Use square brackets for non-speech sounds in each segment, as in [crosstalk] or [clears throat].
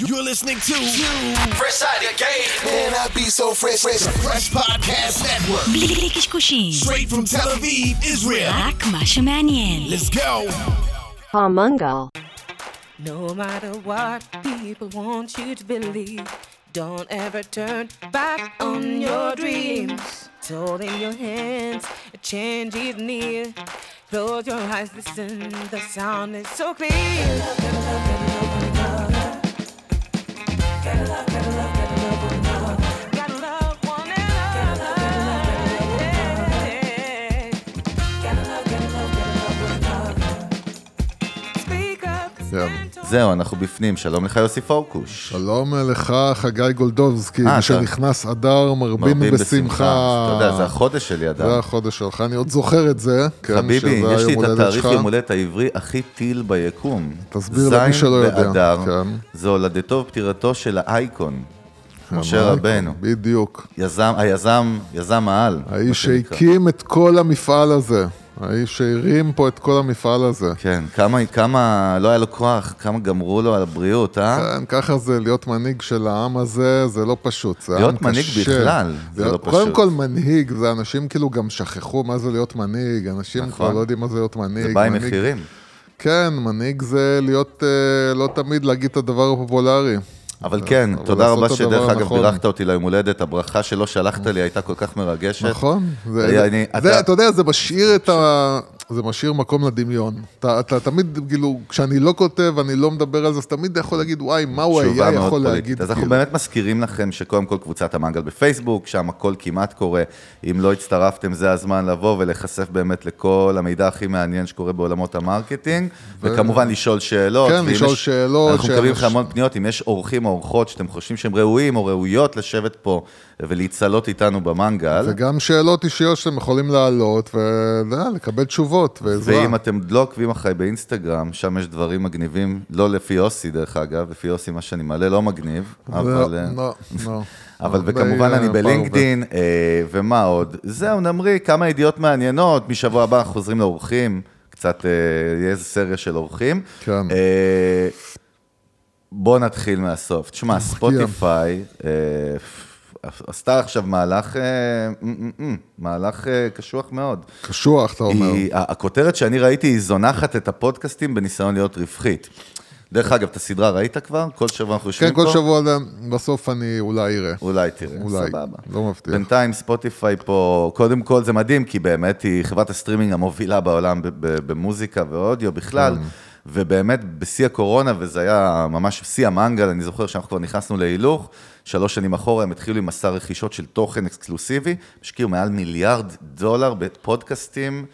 You're listening to Fresh Out of Game. Man, I be so fresh, fresh. Fresh Podcast Network. בלי קשקושים, Straight from Tel Aviv, Israel. רק מה שמעניין. Let's go. Palmungal. No matter what people want you to believe, don't ever turn back on your dreams. It's all in your hands, a change is near. Close your eyes, listen, the sound is so clear. Gotta love. זהו, אנחנו בפנים, שלום לך יוסי פורקוש. שלום לך, חגי גולדובסקי, אה, משנכנס אדר מרבים בשמחה. אתה יודע, זה החודש שלי, זה אדם. החודש שלך, אני עוד זוכר את זה. כן, חביבי, יש לי את התאריך. יום הולדת העברי הכי טיל ביקום. תסביר למי שלא יודע, זין באדר. זה הולדתו ופטירתו של האייקון, משה רבנו. בדיוק. יזם, היזם, יזם העל. האיש. שהקים את כל המפעל הזה. האיש שהרים פה את כל המפעל הזה. כן, כמה, כמה, לא היה לו כוח, כמה גמרו לו על הבריאות, אה? כן, ככה זה להיות מנהיג של העם הזה, זה לא פשוט, זה עם להיות קשה. מנהיג בכלל, זה להיות- לא קודם פשוט. כל מנהיג, זה אנשים כאילו גם שכחו מה זה להיות מנהיג, אנשים נכון. כבר לא יודעים מה זה להיות מנהיג. זה בא עם מחירים. כן, מנהיג זה להיות, אה, לא תמיד להגיד את הדבר הפופולרי. אבל כן, אבל תודה רבה שדרך אגב הנכון. בירכת אותי ליום הולדת, הברכה שלא שלחת לי הייתה כל כך מרגשת. נכון. זה, אתה יודע, זה משאיר את ה... זה משאיר מקום לדמיון. אתה, אתה תמיד, כאילו, כשאני לא כותב, אני לא מדבר על זה, אז תמיד יכול להגיד, וואי, מה הוא היה יכול פוליטית. להגיד. אז אנחנו כאילו. באמת מזכירים לכם שקודם כל קבוצת המנגל בפייסבוק, שם הכל כמעט קורה. אם לא הצטרפתם, זה הזמן לבוא ולהיחשף באמת לכל המידע הכי מעניין שקורה בעולמות ה marketing, וכמובן לשאול שאלות. כן, לשאול יש- שאלות, אנחנו מקבלים לכם המון פניות, אם יש אורחים או אורחות שאתם חושבים שהם ראויים או ראויות לשבת פה ולהצלות איתנו במנגל. וגם שאלות אישיות שאתם יכולים להעלות, ולקבל תשובות ועזרה. ואם אתם לא עוקבים אחריי באינסטגרם, שם יש דברים מגניבים, לא לפי יוסי דרך אגב, לפי יוסי מה שאני מעלה לא מגניב, אבל... אה, לא, לא. [laughs] אבל וכמובן אה, אני פרווה. בלינקדין, אה, ומה עוד? זהו, נמריא, כמה ידיעות מעניינות, משבוע הבא אנחנו חוזרים לאורחים, קצת, אה, יהיה איזה סריה של אורחים. כן. אה, בוא נתחיל מהסוף. תשמע, ספוטיפיי אה, עשתה עכשיו מהלך, אה, מהלך אה, קשוח מאוד. קשוח, אתה אומר. הכותרת שאני ראיתי היא זונחת את הפודקאסטים בניסיון להיות רווחית. דרך אגב, את הסדרה ראית כבר? כל שבוע אנחנו יושבים כן, פה? כל שבוע בסוף אני אולי אראה. אולי תראה, אולי, סבבה. לא מבטיח. בינתיים ספוטיפיי פה, קודם כל זה מדהים, כי באמת היא חברת הסטרימינג המובילה בעולם במוזיקה ואודיו בכלל, כן. ובאמת בשיא הקורונה, וזה היה ממש שיא המנגל, אני זוכר שאנחנו כבר נכנסנו להילוך, שלוש שנים אחורה הם התחילו עם מסע רכישות של תוכן אקסקלוסיבי, השקיעו מעל מיליארד דולר בפודקאסטים.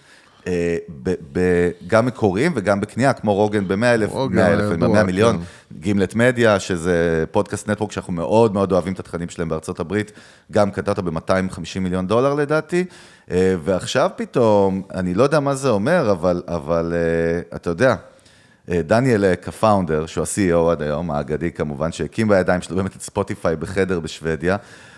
אה, ב- ב- גם מקוריים וגם בקנייה, כמו רוגן ב-100 אלף, רוגן, 100 אלף, ידוע, 100 מיליון, כן. גימלט מדיה, שזה פודקאסט network שאנחנו מאוד מאוד אוהבים את התכנים שלהם בארצות הברית, גם קטעת ב-250 מיליון דולר לדעתי, אה, ועכשיו פתאום, אני לא יודע מה זה אומר, אבל, אבל אה, אתה יודע, אה, דניאל הפאונדר, שהוא ה-CEO עד היום, האגדי כמובן, שהקים בידיים שלו באמת את ספוטיפיי בחדר בשוודיה,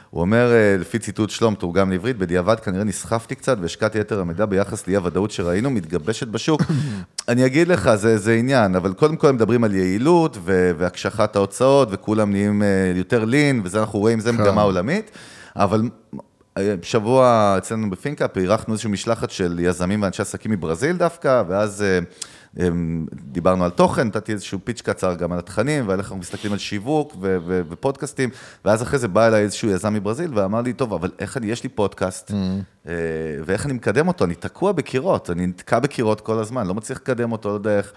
הוא אומר, אה, לפי ציטוט שלום, תורגם לעברית, בדיעבד כנראה נסחפתי קצת והשקעתי יתר המידע ביחס לאי הוודאות שראינו מתגבשת בשוק. [coughs] אני אגיד לך, זה, זה עניין, אבל קודם כל מדברים על יעילות ו- והקשחת ההוצאות, וכולם נהיים אה, יותר לין, וזה אנחנו רואים, זה מגמה עולמית, אבל אה, שבוע אצלנו בפינקאפ אירחנו איזושהי משלחת של יזמים ואנשי עסקים מברזיל דווקא, ואז אה, דיברנו על תוכן, נתתי איזשהו פיץ' קצר גם על התכנים, ועל איך אנחנו מסתכלים על שיווק ו- ו- ופודקאסטים, ואז אחרי זה בא אליי איזשהו יזם מברזיל ואמר לי, טוב, אבל איך אני, יש לי פודקאסט, אה, ואיך אני מקדם אותו? אני תקוע בקירות, אני נתקע בקירות כל הזמן, לא מצליח לקדם אותו, לא יודע איך.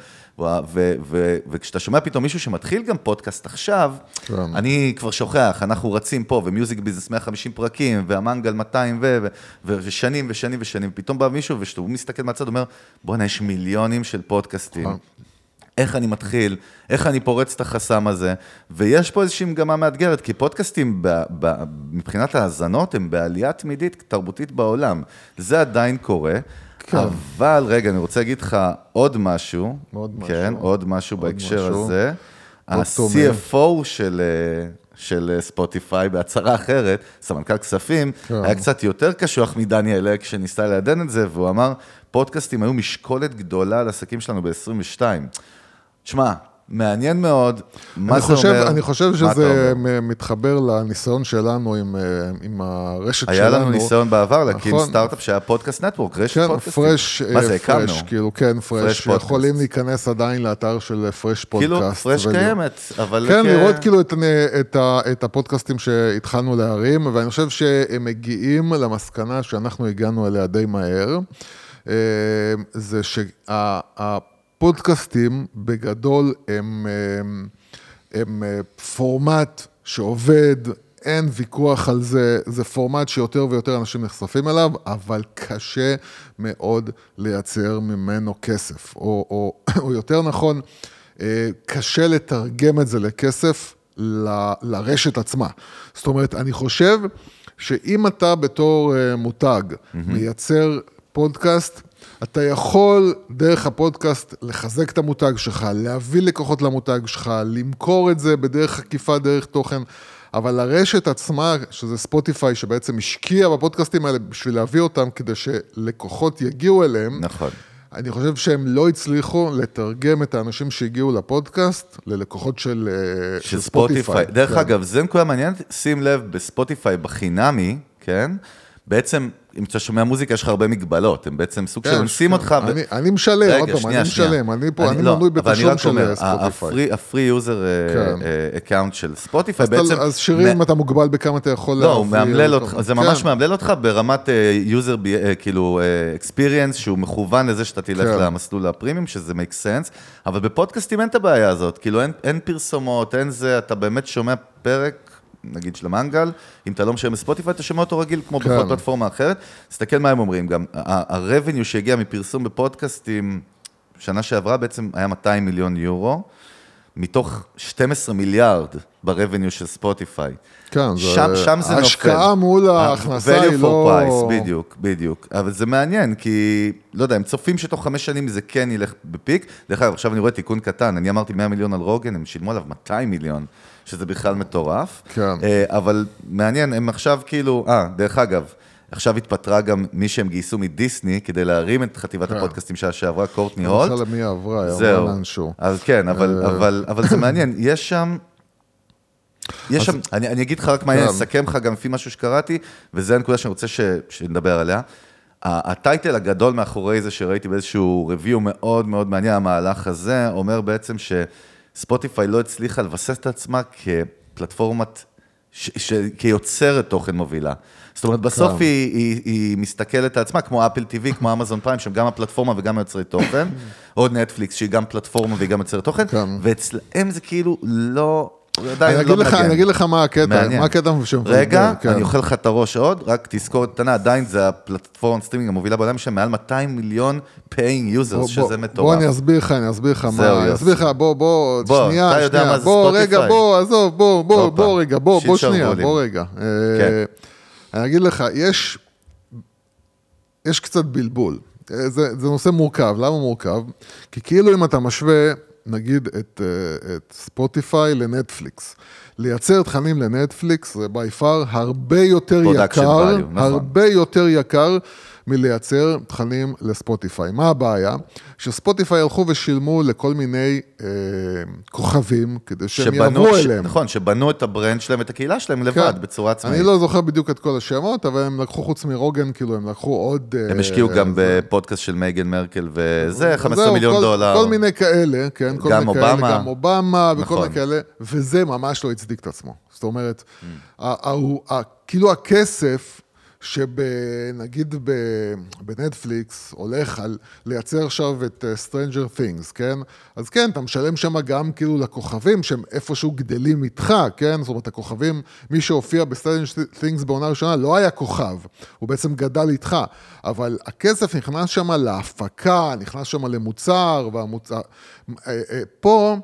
וכשאתה שומע פתאום מישהו שמתחיל גם פודקאסט עכשיו, כן. אני כבר שוכח, אנחנו רצים פה, ומיוזיק ביזנס 150 פרקים, והמנגל 200 ו... ושנים ושנים ושנים, פתאום בא מישהו, וכשהוא מסתכל מהצד, אומר, בואנה, יש מיליונים של פודקאסטים. איך אני מתחיל, איך אני פורץ את החסם הזה, ויש פה איזושהי מגמה מאתגרת, כי פודקאסטים ב, ב, מבחינת האזנות הם בעלייה תמידית תרבותית בעולם. זה עדיין קורה, כן. אבל רגע, אני רוצה להגיד לך עוד משהו, עוד משהו. כן, עוד משהו עוד בהקשר משהו. הזה. ה-CFO של, אה, של ספוטיפיי בהצהרה אחרת, סמנכ"ל כספים, כן. היה קצת יותר קשוח מדניאל אק שניסה לעדן את זה, והוא אמר, פודקאסטים היו משקולת גדולה על עסקים שלנו ב-22. תשמע, מעניין מאוד, מה זה חושב, אומר? אני חושב שזה מתחבר לניסיון שלנו עם, אה, עם הרשת היה שלנו. לנו ניסיון בעבר להקים נכון. סטארט-אפ שהיה פודקאסט network, רשת כן, פודקאסטים. פרש, מה זה, אה, הקמנו? פרש, כאילו, כן, פרש, פודקאסט. יכולים להיכנס עדיין לאתר של פרש פודקאסט. כאילו, פרש ולראות- קיימת, אבל... כן, כ- לראות כאילו את, את, את הפודקאסטים שהתחלנו להרים, ואני חושב שהם מגיעים למסקנה שאנחנו הגענו אליה די מהר, אה, זה שהפודקאסטים בגדול הם, הם, הם אה, פורמט שעובד, אין ויכוח על זה, זה פורמט שיותר ויותר אנשים נחשפים אליו, אבל קשה מאוד לייצר ממנו כסף, או, או, או יותר נכון, אה, קשה לתרגם את זה לכסף ל- לרשת עצמה. זאת אומרת, אני חושב שאם אתה בתור אה, מותג מייצר פודקאסט, אתה יכול דרך הפודקאסט לחזק את המותג שלך, להביא לקוחות למותג שלך, למכור את זה בדרך עקיפה, דרך תוכן, אבל הרשת עצמה, שזה ספוטיפיי, שבעצם השקיע בפודקאסטים האלה בשביל להביא אותם כדי שלקוחות יגיעו אליהם, נכון. אני חושב שהם לא הצליחו לתרגם את האנשים שהגיעו לפודקאסט ללקוחות של, אה, של ספוטיפיי. דרך כן. אגב, זה נקודה מעניינת, שים לב, בספוטיפיי בחינמי, כן? בעצם, אם אתה שומע מוזיקה, יש לך הרבה מגבלות, הם בעצם סוג של כן, אונסים כן. אותך. אני, משלם, עוד פעם, אני משלם, אני פה, אני לא, מנוי בתשלום של אה, ספוטיפיי. ה free- user. account של ספוטיפיי בעצם... אז שירים, אתה מוגבל בכמה אתה יכול לא, הוא להביא, מאמלל או- אותך, זה ממש כן. מאמלל אותך ברמת user, כאילו, experience, שהוא מכוון לזה שאתה תלך. למסלול הפרימיום, שזה make sense, אבל בפודקאסטים אין את הבעיה הזאת, כאילו, אין פרסומות, אין זה, אתה באמת שומע פרק, נגיד של המנגל, אם אתה לא משלם בספוטיפיי, אתה שומע אותו רגיל, כמו כן. בכל פלטפורמה אחרת. תסתכל מה הם אומרים, גם ה-revenue שהגיע מפרסום בפודקאסטים, שנה שעברה בעצם היה 200 מיליון יורו, מתוך 12 מיליארד ב-revenue של ספוטיפיי. כן, זה- שם, שם זה נופל. ההשקעה מול ההכנסה value היא for לא- price, בדיוק, בדיוק. אבל זה מעניין, כי, לא יודע, הם צופים שתוך חמש שנים זה כן ילך בפיק. דרך אגב, עכשיו אני רואה תיקון קטן, אני אמרתי 100 מיליון על רוגן, הם שילמו עליו 200 מיליון, שזה בכלל מטורף. כן. אה, אבל מעניין, הם עכשיו כאילו, אה, דרך אגב, עכשיו התפטרה גם מי שהם גייסו מדיסני כדי להרים את חטיבת כן. הפודקאסטים שעה שעברה, קורטני אני הולט. לא זוכר למי עברה, היא. עברה לאנשהו. אז כן, אבל, אה. אבל, אבל זה מעניין, יש שם... יש שם, אני, אני אגיד לך רק מה, אני כן. אסכם לך גם לפי משהו שקראתי, וזו הנקודה שאני רוצה ש, שנדבר עליה. הטייטל הגדול מאחורי זה שראיתי באיזשהו review מאוד מאוד מעניין, המהלך הזה, אומר בעצם שספוטיפיי לא הצליחה לבסס את עצמה כפלטפורמת, ש, ש, כיוצרת תוכן מובילה. זאת אומרת, בסוף כן. היא, היא, היא מסתכלת על עצמה, כמו אפל TV, כמו אמזון פריים, שהם גם הפלטפורמה וגם יוצרי תוכן, [laughs] או נטפליקס, שהיא גם פלטפורמה והיא גם יוצרת תוכן, כן. ואצלם זה כאילו לא, אני לא אגיד לך, מנגן. אני אגיד לך מה הקטע, מעניין. מה הקטע שמבלבל, רגע, כן. אני אוכל לך את הראש עוד, רק תזכורת קטנה, עדיין זה הפלטפורמת סטרימינג המובילה בעולם, יש שם מעל 200 מיליון paying users, בוא- שזה בוא- מטורף. בוא אני אסביר לך, אני אסביר לך מה, אני. אסביר לך, בוא, בוא, בוא, שנייה, שנייה, בוא? רגע, בוא, עזוב, בוא, בוא, הופה, בוא רגע, בוא, בוא שנייה. בוא רגע. כן. אני אגיד לך, יש, יש קצת בלבול. אה, זה, זה נושא מורכב, למה מורכב? כי כאילו אם אתה משווה, נגיד, את, אה, את ספוטיפיי לנטפליקס, לייצר תכנים לנטפליקס זה by far הרבה יותר יקר, value, נכון. הרבה יותר יקר מלייצר תכנים לספוטיפיי. מה הבעיה? שספוטיפיי הלכו ושילמו לכל מיני אה, כוכבים כדי שהם יעברו ש- אליהם. נכון, שבנו את ה brand שלהם, את הקהילה שלהם לבד, כן. בצורה עצמאית. אני לא זוכר בדיוק את כל השמות, אבל הם לקחו חוץ מרוגן, כאילו, הם לקחו עוד... הם אה, השקיעו גם זה- בפודקאסט של מייגן מרקל וזה, 15 זהו, מיליון כל, דולר. כל מיני כאלה, כן, כל מיני כאלה, אובמה. גם אובמה וכל נכון. מיני כאלה, וזה ממש לא הצדיק את עצמו. זאת אומרת, Mm. ה- ה- ה- כאילו הכסף שנגיד בנטפליקס הולך על לייצר עכשיו את אה, Stranger Things, כן? אז כן, אתה משלם שם גם כאילו לכוכבים שהם איפשהו גדלים איתך, כן? זאת אומרת, הכוכבים, מי שהופיע ב-Stranger Things בעונה ראשונה לא היה כוכב, הוא בעצם גדל איתך, אבל הכסף נכנס שם להפקה, נכנס שם למוצר, והמוצר... אה, אה, פה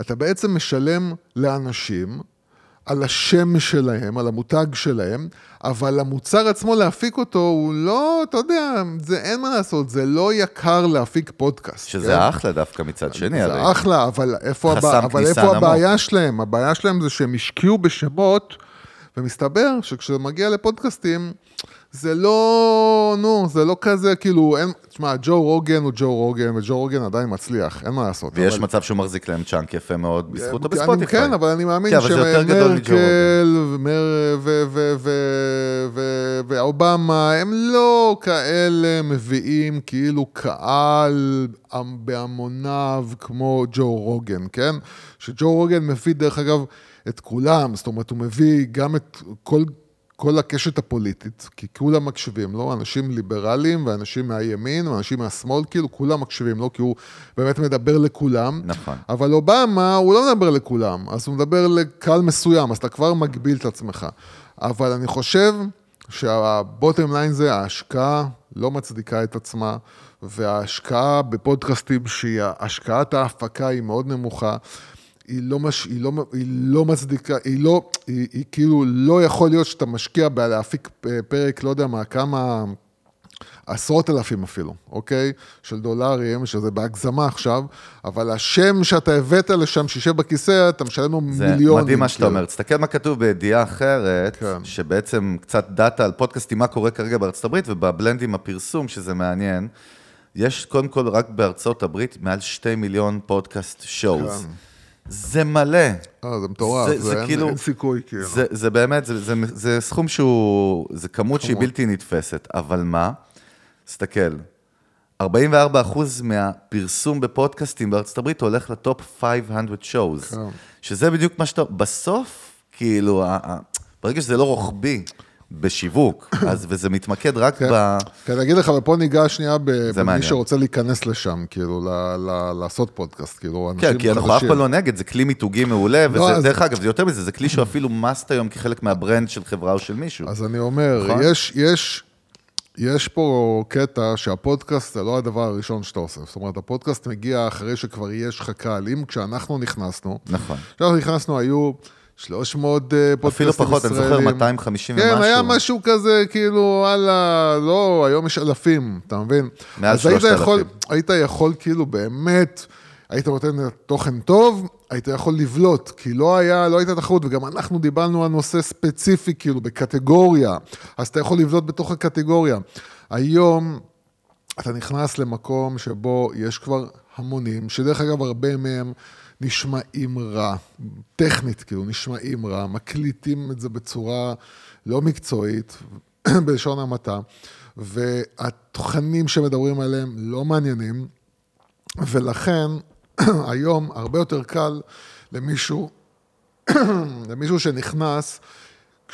אתה בעצם משלם לאנשים, על השם שלהם, על המותג שלהם, אבל המוצר עצמו להפיק אותו הוא לא, אתה יודע, זה אין מה לעשות, זה לא יקר להפיק פודקאסט. שזה כן? אחלה דווקא מצד שני, הרי. זה אחלה, אבל איפה, הבע... אבל איפה נמוך. הבעיה שלהם? הבעיה שלהם זה שהם השקיעו בשמות, ומסתבר שכשזה מגיע לפודקאסטים, זה לא, נו, זה לא כזה, כאילו, אין, תשמע, ג'ו רוגן הוא ג'ו רוגן, וג'ו רוגן עדיין מצליח, אין מה לעשות. ויש אבל- מצב שהוא מחזיק להם צ'אנק יפה מאוד בזכותו אני- בספוטיפיי. כן, אבל אני מאמין כן, שמרקל ומר- ו- ו- ו- ו- ואובמה, הם לא כאלה מביאים כאילו קהל בהמוניו כמו ג'ו רוגן, כן? שג'ו רוגן מביא, דרך אגב, את כולם, זאת אומרת, הוא מביא גם את כל... כל הקשת הפוליטית, כי כולם מקשיבים לו, אנשים ליברליים ואנשים מהימין ואנשים מהשמאל, כאילו כולם מקשיבים לו, כי הוא באמת מדבר לכולם. נכון. אבל אובמה, הוא לא מדבר לכולם, אז הוא מדבר לקהל מסוים, אז אתה כבר מגביל את עצמך. אבל אני חושב שהבוטם ליין זה, ההשקעה לא מצדיקה את עצמה, וההשקעה בפודקאסטים, שהיא השקעת ההפקה היא מאוד נמוכה. היא לא, מש, היא, לא, היא לא מצדיקה, היא לא, היא, היא כאילו לא יכול להיות שאתה משקיע בלהפיק פרק, לא יודע מה, כמה, עשרות אלפים אפילו, אוקיי? של דולרים, שזה בהגזמה עכשיו, אבל השם שאתה הבאת לשם, שישב בכיסא, אתה משלם לו זה מיליונים. מדהים מה שאתה כאילו. אומר. תסתכל מה כתוב בידיעה אחרת, כן. שבעצם קצת דאטה על פודקאסטים, מה קורה כרגע בארצות הברית, ובבלנד עם הפרסום, שזה מעניין. יש קודם כל רק בארצות הברית מעל שתי מיליון פודקאסט שואוז. כן. זה מלא. אה, זה מטורף, זה, זה אין, כאילו- אין סיכוי, כאילו. זה, זה באמת, זה, זה, זה סכום שהוא, זה כמות שהיא. בלתי נתפסת, אבל מה? תסתכל, 44% מהפרסום בפודקאסטים בארצות הברית הולך לטופ 500 shows, כן. שזה בדיוק מה שאתה, בסוף, כאילו, ברגע שזה לא רוחבי בשיווק, אז, וזה מתמקד רק כן. ב... כי אני אגיד לך, ופה ניגע שנייה במי. שרוצה להיכנס לשם, כאילו, ל- ל- לעשות פודקאסט, כאילו, אנשים כן, כי אנחנו אף חדשים. פעם לא נגד, זה כלי מיתוגי מעולה, לא, וזה, אז- דרך אגב, זה יותר מזה, זה כלי שהוא אפילו מאסט היום כחלק מהברנד של חברה או של מישהו. אז אני אומר, נכון? יש, יש, יש פה קטע שהפודקאסט זה לא הדבר הראשון שאתה עושה. זאת אומרת, הפודקאסט מגיע אחרי שכבר יש לך קהל. אם כשאנחנו נכנסנו, נכון. כשאנחנו נכנסנו היו 300 אה, פודקאסטים אפילו פחות, אני זוכר ישראלים. 250 כן, ומשהו. היה משהו כזה, כאילו, וואלה, לא, היום יש אלפים, אתה מבין? מעל אז היית 3,000. יכול, היית יכול כאילו באמת, היית נותן תוכן טוב, היית יכול לבלוט, כי לא היה, לא הייתה תחרות, וגם אנחנו דיברנו על נושא ספציפי, כאילו, בקטגוריה, אז אתה יכול לבלוט בתוך הקטגוריה. היום, אתה נכנס למקום שבו יש כבר המונים, שדרך אגב, הרבה מהם נשמעים רע, טכנית, כאילו, נשמעים רע, מקליטים את זה בצורה לא מקצועית, [clears throat] בלשון המעטה, והתוכנים שמדברים עליהם לא מעניינים, ולכן [clears throat] היום הרבה יותר קל למישהו, [clears throat] למישהו שנכנס,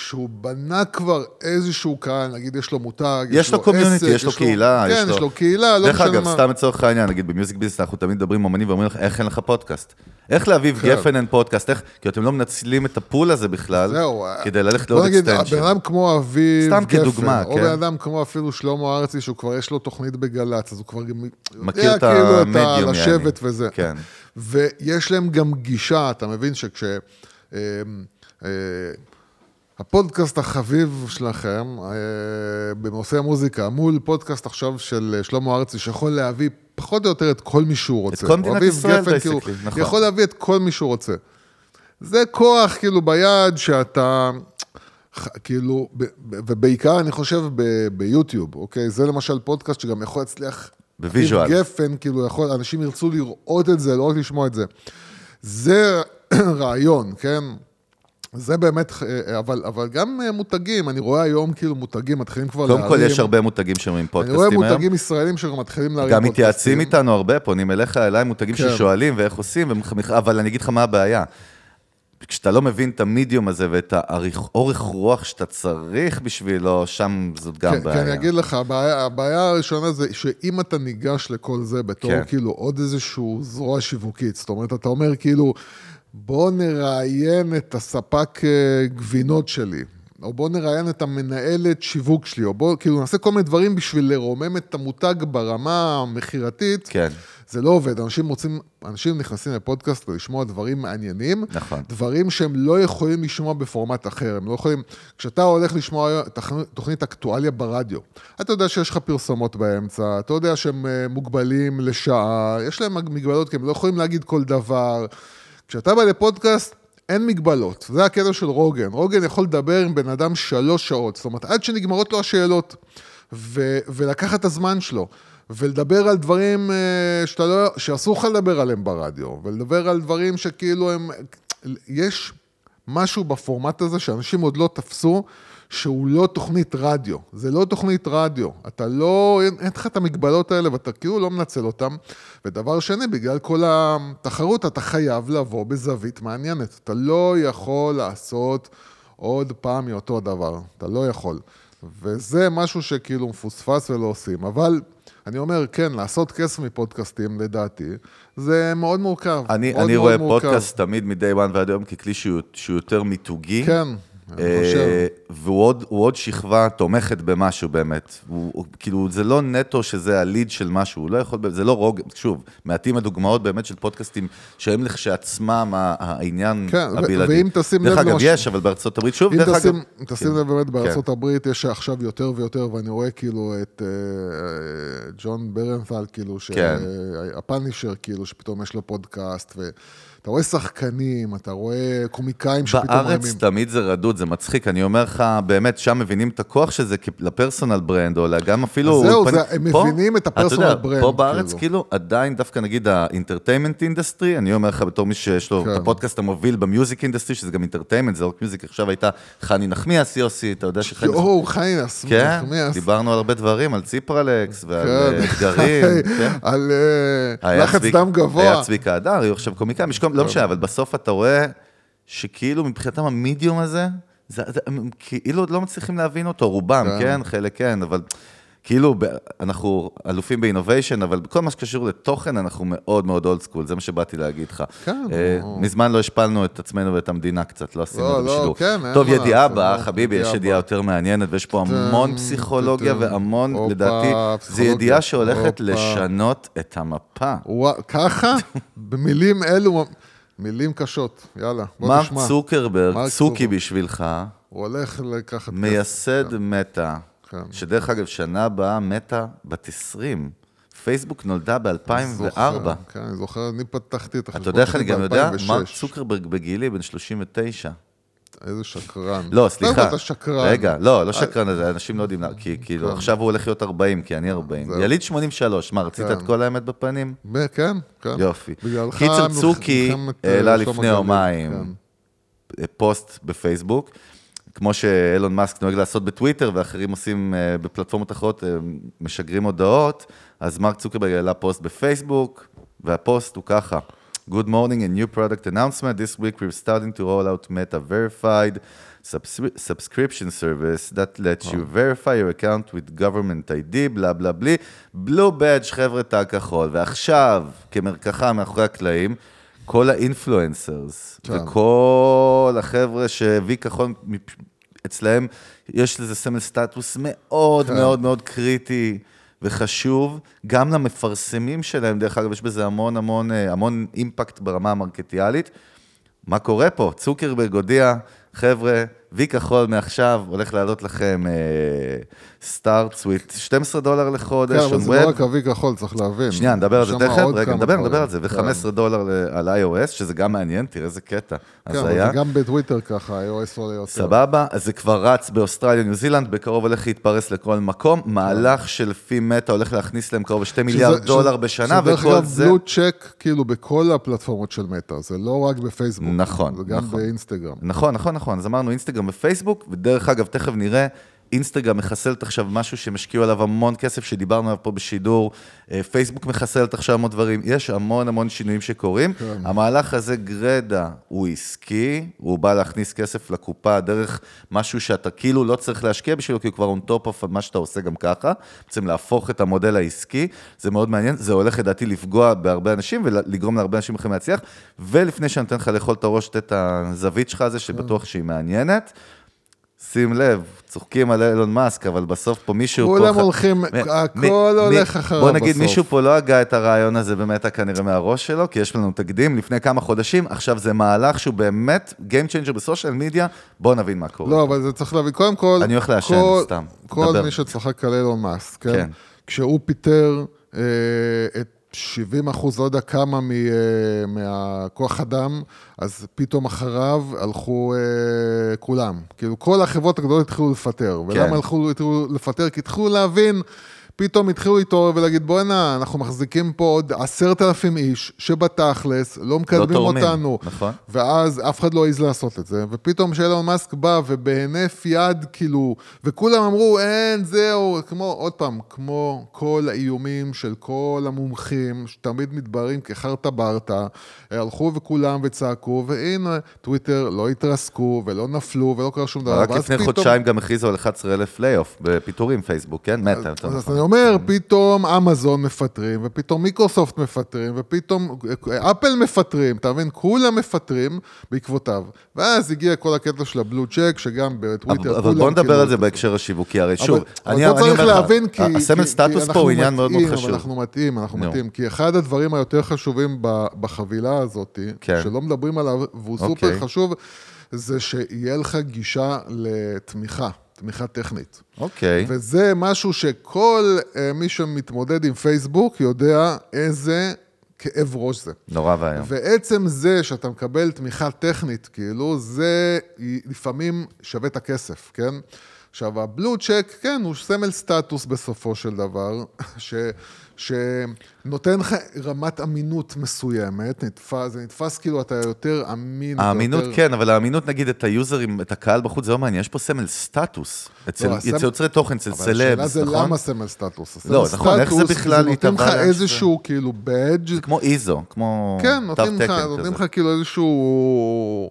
כשהוא בנה כבר איזשהו קהל, נגיד יש לו מותג, יש לו קומיוניטי, עסק, יש לו קהילה, כן, יש לו קהילה, לא דרך משנה אגב, מה. סתם לצורך העניין, נגיד במיוזיק ביזנס אנחנו תמיד מדברים עם אמנים ואומרים לך, איך אין לך פודקאסט? איך לאביב כן. גפן אין פודקאסט? איך? כי אתם לא מנצלים את ה pool הזה בכלל, זהו. כדי ללכת לעוד נגיד, extension. בן אדם כמו אביב סתם גפן, כדוגמה, או כן. בן אדם כמו אפילו שלמה ארצי, שהוא כבר יש לו תוכנית בגל"צ, אז הוא כבר מכיר יודע את כאילו המדיום, יעני. כן. ויש להם גם גישה, אתה מבין שכש... הפודקאסט החביב שלכם אה, בנושא מוזיקה, מול פודקאסט עכשיו של אה, שלמה ארצי, שיכול להביא פחות או יותר את כל מי שהוא רוצה. כל מדינת ישראל, גפן, כאילו, נכון. יכול להביא את כל מי שהוא רוצה. זה כוח כאילו ביד שאתה, כאילו, ובעיקר אני חושב ב- ביוטיוב, אוקיי? זה למשל פודקאסט שגם יכול להצליח. ב visual. גפן, כאילו, יכול, אנשים ירצו לראות את זה, לא רק לשמוע את זה. זה [clears throat] רעיון, כן? זה באמת, אה, אבל, אבל גם אה, מותגים, אני רואה היום כאילו מותגים מתחילים כבר קודם כל, להרים. יש הרבה מותגים שאומרים אני רואה פודקאסטים היום. מותגים ישראלים שמתחילים להרים גם פודקאסטים. מתייעצים איתנו הרבה, פונים אליך, אליי, מותגים כן. ששואלים ואיך עושים, ומח- אבל אני אגיד לך מה הבעיה. כשאתה לא מבין את המדיום הזה ואת האורך רוח שאתה צריך בשבילו, שם זאת גם כן, בעיה. כן, אני אגיד לך, הבעיה, הבעיה הראשונה זה שאם אתה ניגש לכל זה בתור כן. כאילו עוד איזשהו זרוע שיווקית, זאת אומרת, אתה אומר כאילו, בוא נראיין את הספק אה, גבינות שלי, או בוא נראיין את המנהלת שיווק שלי, או בוא, כאילו, נעשה כל מיני דברים בשביל לרומם את המותג ברמה המכירתית. כן. זה לא עובד, אנשים רוצים, אנשים נכנסים לפודקאסט לשמוע דברים מעניינים, נכון. דברים שהם לא יכולים לשמוע בפורמט אחר, הם לא יכולים, כשאתה הולך לשמוע תוכנית אקטואליה ברדיו, אתה יודע שיש לך פרסומות באמצע, אתה יודע שהם אה, מוגבלים לשעה, יש להם מגבלות כי הם לא יכולים להגיד כל דבר. כשאתה בא לפודקאסט, אין מגבלות, זה הקטע של רוגן. רוגן יכול לדבר עם בן אדם שלוש שעות, זאת אומרת, עד שנגמרות לו השאלות, ו- ולקחת את הזמן שלו, ולדבר על דברים אה, שאתה לא, שאסור לך לדבר עליהם ברדיו, ולדבר על דברים שכאילו הם... יש משהו בפורמט הזה שאנשים עוד לא תפסו, שהוא לא תוכנית רדיו. זה לא תוכנית רדיו. אתה לא, אין, אין לך את המגבלות האלה ואתה כאילו לא מנצל אותן. ודבר שני, בגלל כל התחרות, אתה חייב לבוא בזווית מעניינת. אתה לא יכול לעשות עוד פעם מאותו דבר. אתה לא יכול. וזה משהו שכאילו מפוספס ולא עושים. אבל אני אומר, כן, לעשות כסף מפודקאסטים, לדעתי, זה מאוד מורכב. אני, מאוד אני מאוד רואה מורכב. פודקאסט תמיד מ-day one ועד היום ככלי שהוא, שהוא יותר מיתוגי. כן, אני חושב. אה, והוא עוד, עוד שכבה תומכת במשהו באמת. הוא, כאילו, זה לא נטו שזה הליד של משהו, הוא לא יכול, זה לא רוג, שוב, מעטים הדוגמאות באמת של פודקאסטים שהם לכשעצמם העניין כן, ו- הבלעדי. ואם תשים דרך לב אגב, למש- יש, אבל בארצות הברית, שוב, דרך תשים, אגב... אם תשים כן. לב באמת בארצות הברית, יש עכשיו יותר ויותר, ואני רואה כאילו את אה, אה, ג'ון ברנת'ל, כאילו, כן. הפאנישר, כאילו, שפתאום יש לו פודקאסט, ואתה רואה שחקנים, אתה רואה קומיקאים שפתאום בארץ מרימים. תמיד זה רדוד, זה מצחיק, אני אומר לך, באמת, שם מבינים את הכוח של זה כ- ל personal brand, או גם אפילו... זהו, אולפנים. זה- הם פה, מבינים את אתה הפרסונל יודע, ברנד, פה בארץ, כאילו. כאילו, עדיין דווקא נגיד ה entertainment industry, אני אומר לך בתור מי שיש לו כן. את הפודקאסט המוביל ב music industry, שזה גם entertainment, זה לא רק music, עכשיו הייתה חני נחמיאס יוסי, אתה יודע שחני... יואו, כן, נחמיאס. דיברנו על הרבה דברים, על ציפרלקס ועל כן. אה, אתגרים, כן. [laughs] על אה, היה לחץ דם גבוה. היה צביקה הדר, היו עכשיו יש כל- לא משנה, אבל בסוף אתה רואה שכאילו מבחינתם המידיום הזה, זה, זה, הם כאילו עוד לא מצליחים להבין אותו, רובם, כן. כן, חלק כן, אבל כאילו אנחנו אלופים באינוביישן, אבל בכל מה שקשור לתוכן אנחנו מאוד מאוד אולד סקול, זה מה שבאתי להגיד לך. כן, אה. מזמן לא השפלנו את עצמנו ואת המדינה קצת, לא עשינו לא, את זה לא. כן, טוב, ידיעה הבאה, לא, חביבי, יש ידיעה. יותר מעניינת, ויש פה המון פסיכולוגיה והמון, לדעתי, זו ידיעה שהולכת. לשנות את המפה. ככה? במילים אלו, מילים קשות. יאללה, בוא מרק נשמע. צוקרברג, מרק צוקי צוקרברג. בשבילך, הוא הולך לקחת... מייסד מטא, כן. שדרך אגב, שנה הבאה מטא בת 20. פייסבוק נולדה ב-2004. כן, אני זוכר, אני פתחתי את החשבון אתה יודע איך אני שלי גם יודע? ב-2006. מרק צוקרברג בגילי, בן 39. איזה שקרן. לא, סליחה. אתה שקרן. רגע, לא, לא שקרן הזה, אנשים לא יודעים, כי כאילו, כן. עכשיו הוא הולך להיות 40, כי אני 40. זהו. יליד 83, מה, רצית כן. את כל האמת בפנים? כן, כן. יופי. קיצר, צוקי אה, העלה לפני יומיים כן. פוסט בפייסבוק, כמו שאילון מאסק נוהג לעשות בטוויטר, ואחרים עושים אה, בפלטפורמות אחרות, אה, משגרים הודעות, אז מרק צוקרברג העלה פוסט בפייסבוק, והפוסט הוא ככה: Good morning, a new product announcement. This week we're starting to roll out Meta Verified subs- subscription service that lets you verify your account with government ID, בלה בלה בלי. בלו בדג' חבר'ה תא כחול. ועכשיו, כמרקחה מאחורי הקלעים, כל האינפלואנסרס, כן. וכל החבר'ה שהביא כחול, אצלהם יש לזה סמל סטטוס מאוד כן. מאוד מאוד קריטי וחשוב, גם למפרסמים שלהם, דרך אגב, יש בזה המון המון אה, המון אימפקט ברמה המרקטיאלית. מה קורה פה? צוקרברג הודיע, חבר'ה, וי כחול מעכשיו הולך לעלות לכם סטארט סוויט, 12 דולר לחודש, כן, אבל זה לא. רק אבי כחול, צריך להבין. שנייה, נדבר על זה תכף, רגע, נדבר. נדבר על זה, כן. ו-15 דולר על iOS, שזה גם מעניין, תראה איזה קטע. כן, אבל זה גם בטוויטר ככה, iOS עולה יותר. סבבה, זה כבר רץ באוסטרליה, ניו זילנד, בקרוב הולך להתפרס לכל מקום, מהלך שלפי מטא הולך להכניס להם קרוב ל-2 מיליארד דולר בשנה, שדרך וכל אגב, זה... בלו צ'ק, כאילו, בכל הפלטפורמות של מטא, זה לא רק בפייסבוק. נכון, נכון. אינסטגרם ופייסבוק, ודרך אגב, תכף נראה, אינסטגרם מחסלת עכשיו משהו שהם השקיעו עליו המון כסף, שדיברנו עליו פה בשידור, אה, פייסבוק מחסלת עכשיו המון דברים, יש המון המון שינויים שקורים. כן. המהלך הזה, גרדה, הוא עסקי, הוא בא להכניס כסף לקופה דרך משהו שאתה כאילו לא צריך להשקיע בשבילו, כי הוא כבר on top of מה שאתה עושה גם ככה, בעצם להפוך את המודל העסקי, זה מאוד מעניין, זה הולך לדעתי לפגוע בהרבה אנשים ולגרום להרבה אנשים אחרים להצליח, ולפני שאני נותן לך לאכול את הראש, תת את הזווית שלך הזה, שבטוח שהיא מעניינת. שים לב, צוחקים על אילון מאסק, אבל בסוף פה מישהו פה... כולם ח- הולכים, מ- הכל מי- הולך מי- אחריו בוא נגיד, בסוף. מישהו פה לא הגה את הרעיון הזה באמת כנראה מהראש שלו, כי יש לנו תקדים לפני כמה חודשים, עכשיו זה מהלך שהוא באמת Game Changer בסושיאל מדיה, בוא נבין מה קורה. לא, אבל זה צריך להבין, קודם כל... אני הולך לעשן, כל- סתם. כל דבר. מי שצחק על אילון מאסק, כן? כן. כשהוא פיטר אה, את 70 אחוז, לא יודע כמה מ, אה, מהכוח אדם, אז פתאום אחריו הלכו אה, כולם. כאילו, כל החברות הגדולות התחילו לפטר. כן. ולמה הלכו התחילו לפטר? כי התחילו להבין... פתאום התחילו להתעורר ולהגיד, בואנה, אנחנו מחזיקים פה עוד עשרת אלפים איש, שבתכלס לא מקדמים תורמים, אותנו. נכון. ואז אף אחד לא העז לעשות את זה, ופתאום שאילון מאסק בא ובהינף יד, כאילו, וכולם אמרו, אין, זהו, כמו, עוד פעם, כמו כל האיומים של כל המומחים, שתמיד מתבררים כחרטה ברטה, הלכו וכולם וצעקו, והנה, טוויטר לא התרסקו ולא נפלו ולא קרה שום דבר. רק לפני פתאום- חודשיים גם הכריזו על 11,000 לייאוף בפיטורים, פייסבוק, כן? מטא, יותר נכון. אומר, פתאום אמזון מפטרים, ופתאום מיקרוסופט מפטרים, ופתאום אפל מפטרים, אתה מבין? כולם מפטרים בעקבותיו. ואז הגיע כל הקטע של הבלו צ'ק, שגם בטוויטר אבל כולם בוא נדבר כאילו- על זה בהקשר השיווקי, הרי שוב, אבל- אבל אני צריך אומר לך, להבין, כי... הסמל סטטוס פה הוא עניין מאוד מאוד אבל חשוב. אנחנו מטעים, אנחנו נו. מטעים. כי אחד הדברים היותר חשובים בחבילה הזאת, כן. שלא מדברים עליו, והוא אוקיי. סופר חשוב, זה שיהיה לך גישה לתמיכה, תמיכה טכנית. אוקיי, וזה משהו שכל אה, מי שמתמודד עם פייסבוק יודע איזה כאב ראש זה. נורא ואיום. ועצם זה שאתה מקבל תמיכה טכנית, כאילו, זה לפעמים שווה את הכסף, כן? עכשיו, הבלו צ'ק, כן, הוא סמל סטטוס בסופו של דבר, [laughs] ש, שנותן לך רמת אמינות מסוימת, נתפס, זה נתפס כאילו אתה יותר אמין. האמינות יותר... כן, אבל האמינות נגיד את היוזרים, את הקהל בחוץ, זה לא מעניין, יש פה סמל סטטוס. אצל לא, הסמל- יוצרי תוכן, אצל אבל השאלה סלבס, זה נכון? למה סמל סטטוס. הסמל לא, נכון, איך זה סטטוס, בכלל זה נותן לך איזשהו כאילו בדג' כמו איזו, כמו כן, תו נותנים תקן נותנים כזה. לך כאילו איזשהו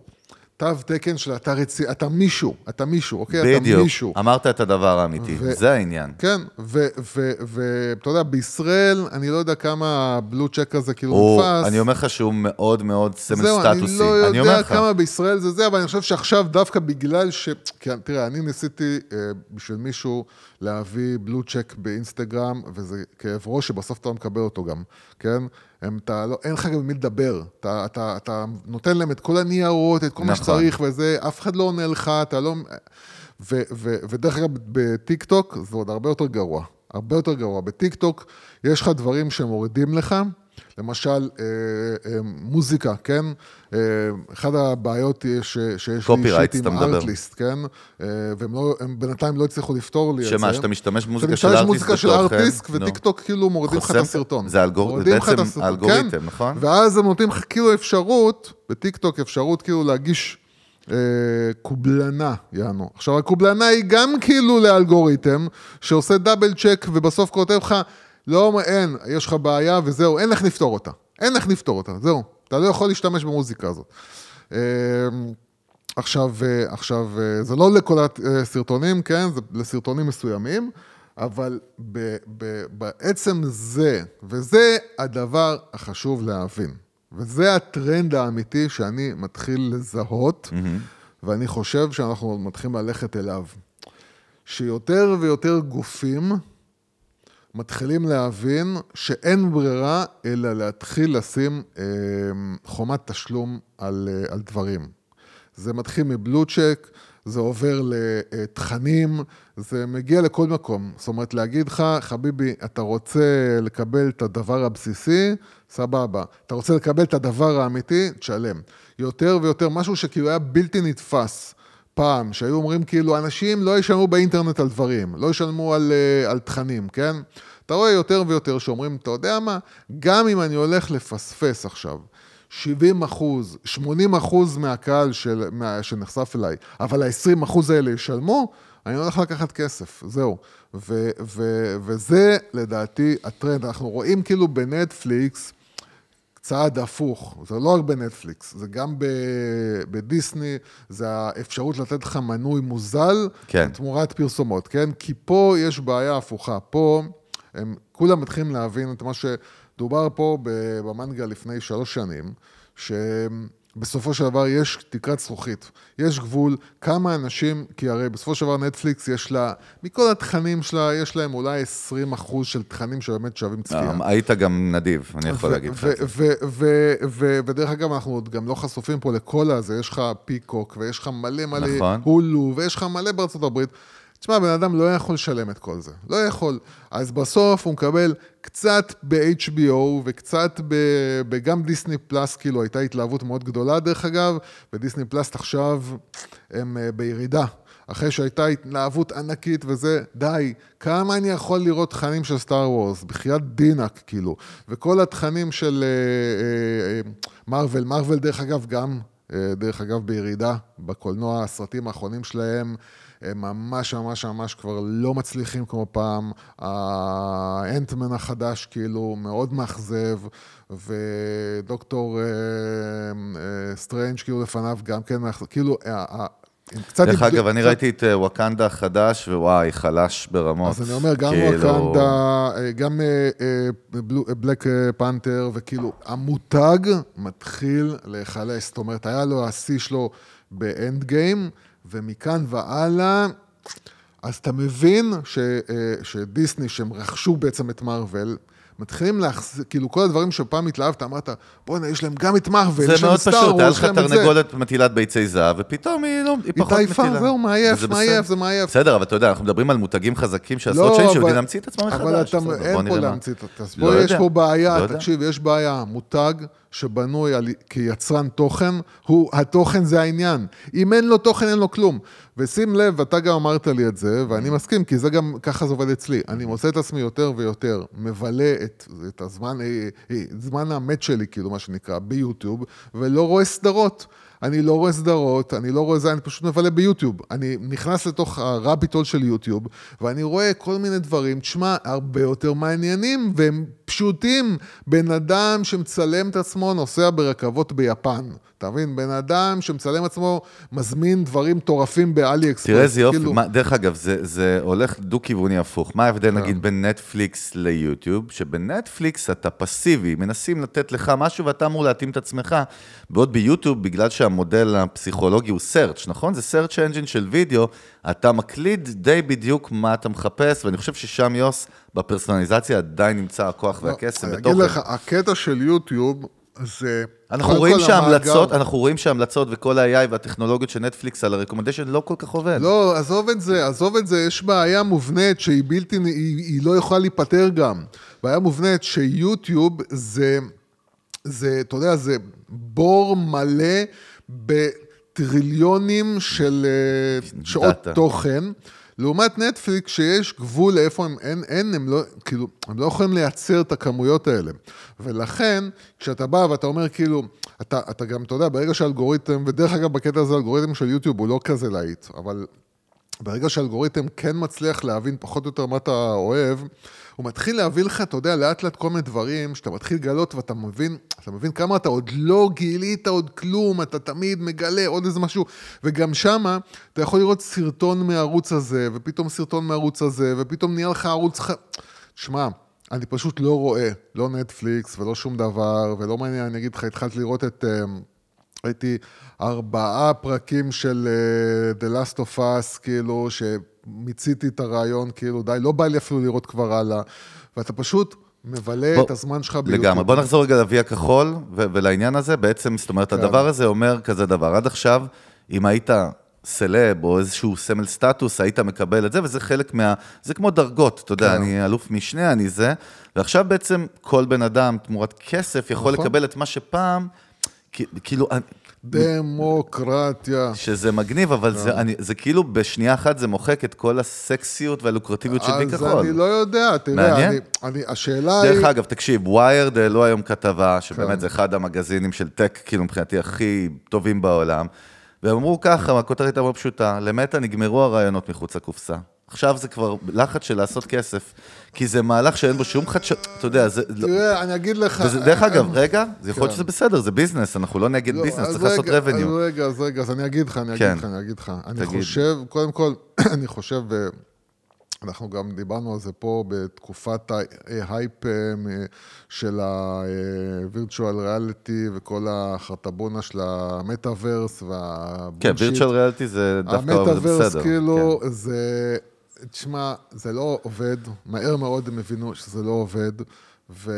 תו תקן של אתה רציני, אתה מישהו, אתה מישהו, אוקיי? אתה בדיוק, מישהו. אמרת את הדבר האמיתי, ו- זה העניין. כן, ואתה יודע, בישראל, אני לא יודע כמה הבלו צ'ק הזה כאילו הוא, נתפס. אני אומר לך שהוא מאוד מאוד סמל זהו, סטטוסי. אני לא אומר יודע. כמה בישראל זה זה, אבל אני חושב שעכשיו דווקא בגלל ש... כי תראה, אני ניסיתי אה, בשביל מישהו להביא בלו צ'ק באינסטגרם, וזה כאב ראש שבסוף אתה לא מקבל אותו גם, כן? הם, אתה לא, אין לך גם מי לדבר. אתה, אתה, אתה נותן להם את כל הניירות, את כל מה נכון. שצריך וזה, אף אחד לא עונה לך, אתה לא... ו, ו, ודרך אגב, בטיק טוק זה עוד הרבה יותר גרוע. הרבה יותר גרוע. בטיק טוק יש לך דברים שמורידים לך, למשל, אה, אה, מוזיקה, כן? אה, אחת הבעיות יש, שיש לי אישית אתה עם. ארטליסט, כן? והם לא, בינתיים לא הצליחו לפתור לי את זה. שמה, שאתה משתמש במוזיקה אתה של משתמש ארטיסט במוזיקה של בתוכן, artist, נו. וטיק טוק כאילו מורידים לך את הסרטון. זה את בעצם הסרטון, האלגוריתם, כן. נכון? ואז הם נותנים לך כאילו אפשרות, בטיק טוק אפשרות כאילו להגיש אה, קובלנה, יענו. עכשיו, הקובלנה היא גם כאילו לאלגוריתם, שעושה double check ובסוף כותב לך, לא, אין, יש לך בעיה וזהו, אין איך לפתור אותה. אין איך לפתור אותה, זהו. אתה לא יכול להשתמש במוזיקה הזאת. אה, עכשיו, אה, עכשיו, אה, זה לא לכל הסרטונים, כן? זה לסרטונים מסוימים, אבל ב, ב, בעצם זה, וזה הדבר החשוב להבין, וזה הטרנד האמיתי שאני מתחיל לזהות, ואני חושב שאנחנו מתחילים ללכת אליו. שיותר ויותר גופים מתחילים להבין שאין ברירה אלא להתחיל לשים אה, חומת תשלום על, אה, על דברים. זה מתחיל מבלו צ'ק, זה עובר לתכנים, זה מגיע לכל מקום. זאת אומרת, להגיד לך, חביבי, אתה רוצה לקבל את הדבר הבסיסי, סבבה. אתה רוצה לקבל את הדבר האמיתי, תשלם. יותר ויותר, משהו שכאילו היה בלתי נתפס. פעם, שהיו אומרים כאילו, אנשים לא ישלמו באינטרנט על דברים, לא ישלמו על, uh, על תכנים, כן? אתה רואה יותר ויותר שאומרים, אתה יודע מה, גם אם אני הולך לפספס עכשיו 70 אחוז, 80 אחוז מהקהל של, מה, שנחשף אליי, אבל ה-20 אחוז האלה ישלמו, אני הולך לקחת כסף, זהו. ו, ו, וזה לדעתי הטרנד, אנחנו רואים כאילו בנטפליקס, צעד הפוך, זה לא רק בנטפליקס, זה גם ב- בדיסני, זה האפשרות לתת לך מנוי מוזל, כן. תמורת פרסומות, כן? כי פה יש בעיה הפוכה, פה הם כולם מתחילים להבין את מה שדובר פה במנגה לפני שלוש שנים, שבסופו של דבר יש תקרת זכוכית, יש גבול, כמה אנשים, כי הרי בסופו של דבר נטפליקס יש לה, מכל התכנים שלה, יש להם אולי 20 אחוז של תכנים שבאמת שווים צפייה. אה, היית גם נדיב, אני יכול להגיד לך. ודרך אגב, אנחנו עוד גם לא חשופים פה לכל הזה, יש לך פיקוק, ויש לך מלא מלא נכון. הולו, ויש לך מלא בארצות הברית. תשמע, בן אדם לא יכול לשלם את כל זה, לא יכול. אז בסוף הוא מקבל קצת ב-HBO וקצת ב- בגם דיסני פלאס, כאילו הייתה התלהבות מאוד גדולה דרך אגב, ודיסני פלאס עכשיו הם אה, בירידה. אחרי שהייתה התלהבות ענקית וזה, די, כמה אני יכול לראות תכנים של סטאר וורס? בחייאת דינק, כאילו. וכל התכנים של מארוול, מארוול דרך אגב גם, אה, דרך אגב בירידה, בקולנוע, הסרטים האחרונים שלהם, הם ממש ממש ממש כבר לא מצליחים כמו פעם. האנט-מן החדש כאילו מאוד מאכזב, ודוקטור אה, אה, סטרנג' כאילו לפניו גם כן מאכזב, כאילו, אה, קצת... דרך אגב, אני ראיתי את וואקנדה החדש, וואי, חלש ברמות. אז אני אומר, גם כאילו- וואקנדה, גם בלק פנתר, וכאילו, המותג מתחיל להיחלש. זאת אומרת, היה לו השיא שלו באנד גיים, ומכאן והלאה, אז אתה מבין ש, אה, שדיסני, שהם רכשו בעצם את מארוול, מתחילים להחזיר, כאילו כל הדברים שפעם התלהבת, אמרת, בוא'נה, יש להם גם את מארוול, זה יש להם מאוד סטאר פשוט, היה וורס, לך יש להם את זה. תרנגולת מטילת ביצי זהב, ופתאום היא לא, היא היא פחות מטילה. זהו, מעייף, מעייף. זה מעייף. בסדר, אבל אתה יודע, אנחנו מדברים על מותגים חזקים שעשרות לא, שנים שיודעים להמציא את עצמם מחדש. אבל אתה, אין פה. להמציא את זה. אז לא פה יש פה בעיה, לא. תקשיב, יש בעיה. מותג שבנוי כיצרן תוכן, הוא, התוכן זה העניין. אם אין לו תוכן, אין לו כלום. ושים לב, אתה גם אמרת לי את זה. ואני מסכים, כי זה גם, ככה זה עובד אצלי. אני מוצא את עצמי יותר ויותר, מבלה את, את הזמן, אה, אה, זמן המת שלי, כאילו, מה שנקרא, ביוטיוב, ולא רואה סדרות. אני לא רואה סדרות, אני לא רואה זה, אני פשוט מבלה ביוטיוב. אני נכנס לתוך הרביטול של יוטיוב, ואני רואה כל מיני דברים, תשמע, הרבה יותר מעניינים, והם פשוטים. בן אדם שמצלם את עצמו נוסע ברכבות ביפן. אתה מבין? בן אדם שמצלם עצמו, מזמין דברים מטורפים באלי אקספרס. תראה איזה יופי, כאילו, מה- דרך אגב, זה, זה הולך דו-כיווני הפוך. מה ההבדל כן. נגיד בין נטפליקס ליוטיוב? שבנטפליקס אתה פסיבי, מנסים לתת לך משהו ואתה אמור להתאים את עצמך. בעוד ביוטיוב, בגלל שהמודל הפסיכולוגי הוא search, נכון? זה search engine של וידאו, אתה מקליד די בדיוק מה אתה מחפש, ואני חושב ששם יוס, בפרסונליזציה עדיין נמצא הכוח והקסם אני בתוכן. אגיד לך, הקטע של יוטיוב זה... אנחנו רואים שההמלצות, אנחנו רואים שההמלצות וכל ה-AI והטכנולוגיות של נטפליקס על הרקומנדשן לא כל כך עובד. לא, עזוב את זה, עזוב את זה, יש בעיה מובנית שהיא בלתי, היא, היא לא יכולה להיפתר גם. בעיה מובנית שיוטיוב זה, זה, אתה יודע, זה בור מלא בטריליונים של אה, שעות דאטה. תוכן. לעומת נטפליקס, שיש גבול לאיפה הם, אין, אין, הם לא, כאילו, הם לא יכולים לייצר את הכמויות האלה. ולכן, כשאתה בא ואתה אומר, כאילו, אתה, אתה גם, אתה יודע, ברגע שהאלגוריתם, ודרך אגב, בקטע הזה, האלגוריתם של יוטיוב הוא לא כזה להיט, אבל ברגע שהאלגוריתם כן מצליח להבין פחות או יותר מה אתה אוהב, הוא מתחיל להביא לך, אתה יודע, לאט לאט כל מיני דברים שאתה מתחיל לגלות ואתה מבין, אתה מבין כמה אתה עוד לא גילית עוד כלום, אתה תמיד מגלה עוד איזה משהו, וגם שמה אתה יכול לראות סרטון מהערוץ הזה, ופתאום סרטון מהערוץ הזה, ופתאום נהיה לך ערוץ ח... שמע, אני פשוט לא רואה, לא נטפליקס ולא שום דבר, ולא מעניין, אני אגיד לך, התחלתי לראות את... הייתי ארבעה פרקים של uh, The Last of Us, כאילו, שמיציתי את הרעיון, כאילו, די, לא בא לי אפילו לראות כבר הלאה, ואתה פשוט מבלה בוא- את הזמן שלך ביוטיוב. לגמרי. בוא נחזור רגע לאבי הכחול ו- ולעניין הזה. בעצם, זאת אומרת, הדבר הזה אומר כזה דבר. עד עכשיו, אם היית סלב או איזשהו סמל סטטוס, היית מקבל את זה, וזה חלק מה... זה כמו דרגות, אתה יודע, כן. אני אלוף משנה, אני זה, ועכשיו בעצם כל בן אדם תמורת כסף יכול נכון. לקבל את מה שפעם, כאילו, דמוקרטיה. שזה מגניב, אבל זה, אני, זה כאילו בשנייה אחת זה מוחק את כל הסקסיות והלוקרטיביות של אז כחול. אני לא יודע, תראה, מעניין. אני, אני, השאלה היא... דרך אגב, תקשיב, Wired העלו היום כתבה, שבאמת כן. זה אחד המגזינים של tech, כאילו מבחינתי הכי טובים בעולם, והם אמרו ככה, הכותרת הייתה מאוד פשוטה, למטא נגמרו הרעיונות מחוץ לקופסה. עכשיו זה כבר לחץ של לעשות כסף, כי זה מהלך שאין בו שום חדשות, אתה יודע, זה... לא- תראה, אני אגיד לך... דרך אגב, רגע, זה יכול להיות כן. שזה בסדר, זה ביזנס, אנחנו לא נגד לא, ביזנס, צריך לעשות revenue. אז רגע, אז רגע, אז אני אגיד לך, אני כן. אגיד לך, אני אגיד לך. אני. חושב, קודם כל, [clears throat] אני חושב, אה, אנחנו גם דיברנו על זה פה בתקופת ה-hype אה, של ה-virtual reality וכל החרטבונה של ה-metaverse וה-bullshit. כן, virtual reality זה דווקא עובד ה-metaverse, בסדר. כאילו, כן. זה... תשמע, זה לא עובד, מהר מאוד הם הבינו שזה לא עובד, ו,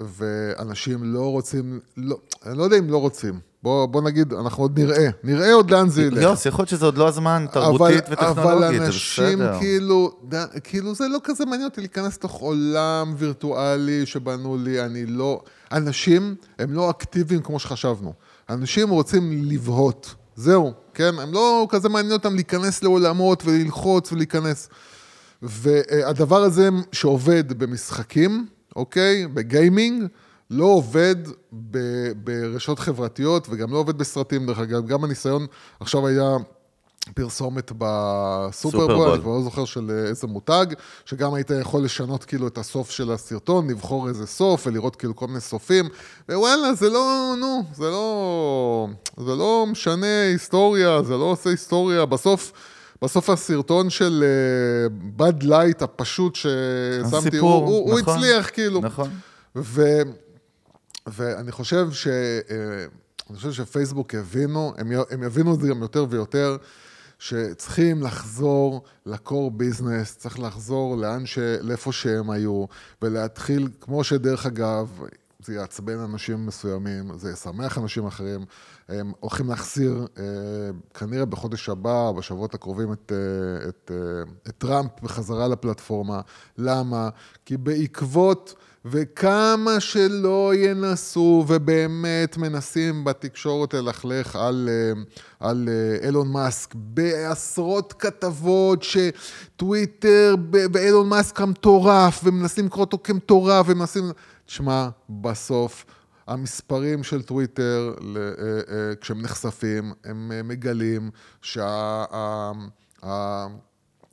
ואנשים לא רוצים, לא, אני לא יודע אם לא רוצים, בוא, בוא נגיד, אנחנו עוד נראה, נראה עוד לאן זה ילך. יוס, יכול להיות שזה עוד לא הזמן, תרבותית אבל, וטכנולוגית, אבל זה אנשים. כאילו, ד- כאילו זה לא כזה מעניין אותי להיכנס לתוך עולם וירטואלי שבנו לי, אני לא... אנשים הם לא אקטיביים כמו שחשבנו. אנשים רוצים לבהות, זהו, כן? הם לא כזה מעניין אותם להיכנס לעולמות וללחוץ ולהיכנס. והדבר הזה שעובד במשחקים, אוקיי? בגיימינג, לא עובד ברשתות חברתיות וגם לא עובד בסרטים, דרך אגב. גם הניסיון, עכשיו היה פרסומת בסופרבול, סופרבול. אני כבר לא זוכר של איזה מותג, שגם היית יכול לשנות כאילו את הסוף של הסרטון, לבחור איזה סוף ולראות כאילו כל מיני סופים, וואלה, זה לא, נו, זה לא, זה לא משנה היסטוריה, זה לא עושה היסטוריה, בסוף... בסוף הסרטון של באד לייט הפשוט ששמתי, הוא, הסיפור, הוא, הוא נכון, הצליח כאילו. נכון. ו, ואני חושב ש... אה, אני חושב שפייסבוק הבינו, הם, הם יבינו את זה גם יותר ויותר, שצריכים לחזור לקור ביזנס, צריך לחזור לאן ש... לאיפה שהם היו, ולהתחיל, כמו שדרך אגב, זה יעצבן אנשים מסוימים, זה ישמח אנשים אחרים, הם הולכים להחזיר אה, כנראה בחודש הבא, בשבועות הקרובים, את, אה, את, אה, את טראמפ בחזרה לפלטפורמה. למה? כי בעקבות... וכמה שלא ינסו, ובאמת מנסים בתקשורת ללכלך על, אה, על אה, אילון מאסק, בעשרות כתבות שטוויטר ואילון מאסק המטורף, ומנסים לקרוא אותו כמטורף, ומנסים... תשמע, בסוף המספרים של טוויטר, אה, כשהם נחשפים, הם מגלים שה...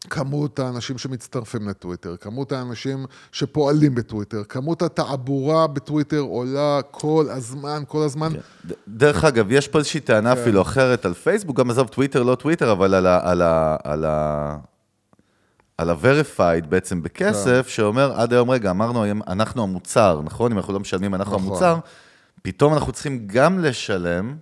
כמות האנשים שמצטרפים לטוויטר, כמות האנשים שפועלים בטוויטר, כמות התעבורה בטוויטר עולה כל הזמן, כל הזמן. ד- דרך אגב, יש פה איזושהי טענה כן. אפילו אחרת על פייסבוק, גם עזוב טוויטר, לא טוויטר, אבל על ה... על ה... על ה... על ה-verified בעצם בכסף, כן. שאומר, עד היום, רגע, אמרנו, אנחנו המוצר, נכון? אם אנחנו לא משלמים, אנחנו נכון. המוצר, פתאום אנחנו צריכים גם לשלם,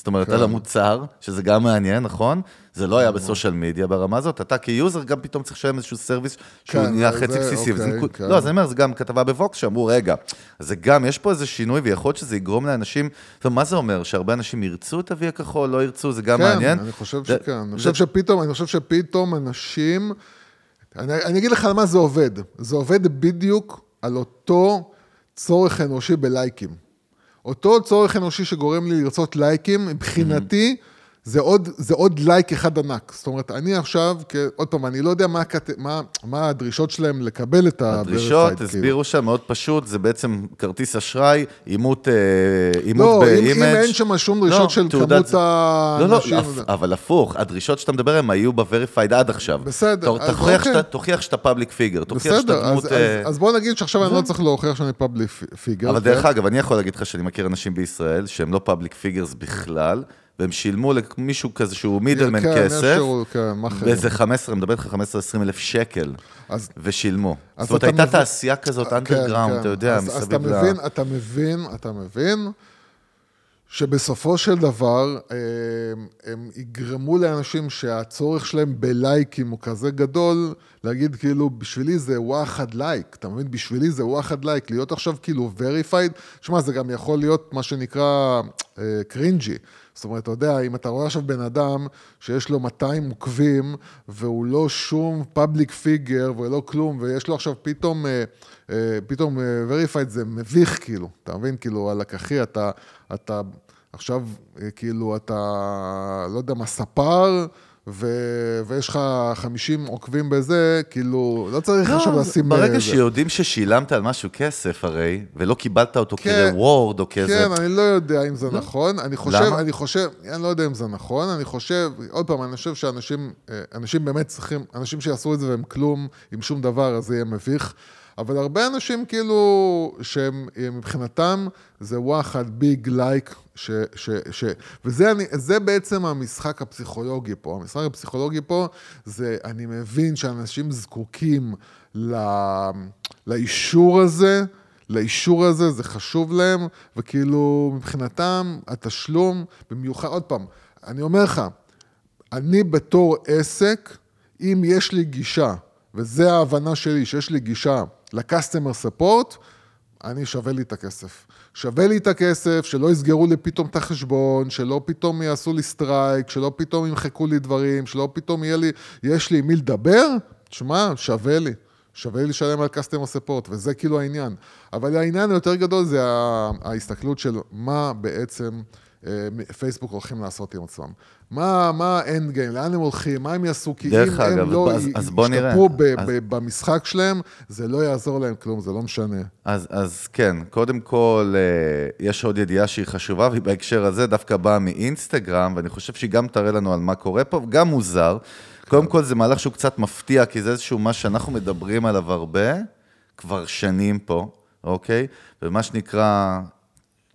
זאת אומרת, כן. על המוצר, שזה גם מעניין, נכון? זה לא היה בסושיאל מדיה ברמה הזאת, אתה כ-user גם פתאום צריך לשלם איזשהו service שהוא כן, נהיה חצי בסיסי. וזה אוקיי, כן. לא, אז אני אומר, זה גם כתבה ב-Vox שאמרו, רגע, זה גם, יש פה איזה שינוי, ויכול להיות שזה יגרום לאנשים, זאת אומרת, מה זה אומר? שהרבה אנשים ירצו את אבי הכחול, לא ירצו, זה גם מעניין. כן, אני חושב זה- שכן. אני זה- חושב שפתאום, אני חושב שפתאום אנשים... אני, אני אגיד לך על מה זה עובד. זה עובד בדיוק על אותו צורך אנושי בלייקים. אותו צורך אנושי שגורם לי לרצות לייקים, מבחינתי, זה עוד, זה עוד לייק אחד ענק. זאת אומרת, אני עכשיו, עוד פעם, אני לא יודע מה, הקט... מה, מה הדרישות שלהם לקבל את ה... הדרישות, כאילו. הסבירו שם מאוד פשוט, זה בעצם כרטיס אשראי, אימות אה, אימות לא, אם, ב-image. אם אין שם שום דרישות לא, של תעודת- כמות האנשים... לא, לא, הפ- אבל הפוך, הדרישות שאתה מדבר עליהן היו ב-verified עד עכשיו. בסדר, תוכיח אוקיי. שאתה- תוכיח שאתה public figure, תוכיח שאתה בסדר, אז, דמות... אז, אה, אז בוא נגיד שעכשיו אני לא צריך להוכיח שאני public figure. אבל כן? דרך אגב, אני יכול להגיד לך שאני מכיר אנשים בישראל שהם לא public figures בכלל, והם שילמו למישהו כזה שהוא middleman כן, כסף, איכשהו, כן. וזה 15, אני מדבר איתך 15-20 אלף שקל, אז- ושילמו. אז זאת אומרת, הייתה מבין- תעשייה כזאת, כן, underground, כן. אתה יודע, אז, אז אתה מסביב. מבין, אתה מבין, אתה מבין שבסופו של דבר הם, הם יגרמו לאנשים שהצורך שלהם בלייקים הוא כזה גדול, להגיד כאילו, בשבילי זה וואחד לייק, אתה מבין? בשבילי זה וואחד לייק, להיות עכשיו כאילו verified, שמע, זה גם יכול להיות מה שנקרא אה, cringy. זאת אומרת, אתה יודע, אם אתה רואה עכשיו בן אדם שיש לו 200 עוקבים, והוא לא שום פאבליק פיגר ולא כלום, ויש לו עכשיו פתאום, אה, אה, פתאום אה, verified, זה מביך כאילו, אתה מבין? כאילו, על הכחי, אתה, אתה עכשיו, אה, כאילו, אתה, לא יודע מה, ספר, ו... ויש לך 50 עוקבים בזה, כאילו, לא צריך עכשיו לא, לשים... ברגע אה, שיודעים ששילמת על משהו כסף הרי, ולא קיבלת אותו כן, כרוורד או כזה, כן, אני לא יודע אם זה נכון. אני חושב, למה? אני חושב, אני לא יודע אם זה נכון, אני חושב, עוד פעם, אני חושב שאנשים, אה, אנשים באמת צריכים, אנשים שיעשו את זה והם כלום עם שום דבר, אז זה יהיה מביך. אבל הרבה אנשים כאילו, שהם אה, מבחינתם, זה וואחד ביג לייק, וזה אני, בעצם המשחק הפסיכולוגי פה. המשחק הפסיכולוגי פה זה, אני מבין שאנשים זקוקים ל, לאישור הזה, לאישור הזה, זה חשוב להם, וכאילו מבחינתם התשלום, במיוחד, עוד פעם, אני אומר לך, אני בתור עסק, אם יש לי גישה, וזו ההבנה שלי, שיש לי גישה ל-customer support, אני שווה לי את הכסף. שווה לי את הכסף, שלא יסגרו לי פתאום את החשבון, שלא פתאום יעשו לי strike, שלא פתאום ימחקו לי דברים, שלא פתאום יהיה לי, יש לי עם מי לדבר, תשמע, שווה לי. שווה לי לשלם על customer support, וזה כאילו העניין. אבל העניין היותר גדול זה ההסתכלות של מה בעצם פייסבוק הולכים לעשות עם עצמם. מה, מה האנד גיים, לאן הם הולכים, מה הם יעשו, כי אם אגב, הם לא אז- אז בוא נראה. ישתפרו ב- אז- ב- במשחק שלהם, זה לא יעזור להם כלום, זה לא משנה. אז, אז כן, קודם כל, אה, יש עוד ידיעה שהיא חשובה, והיא בהקשר הזה דווקא באה מאינסטגרם, ואני חושב שהיא גם תראה לנו על מה קורה פה, וגם מוזר. קודם כל, זה מהלך שהוא קצת מפתיע, כי זה איזשהו מה שאנחנו מדברים עליו הרבה, כבר שנים פה, אוקיי? ומה שנקרא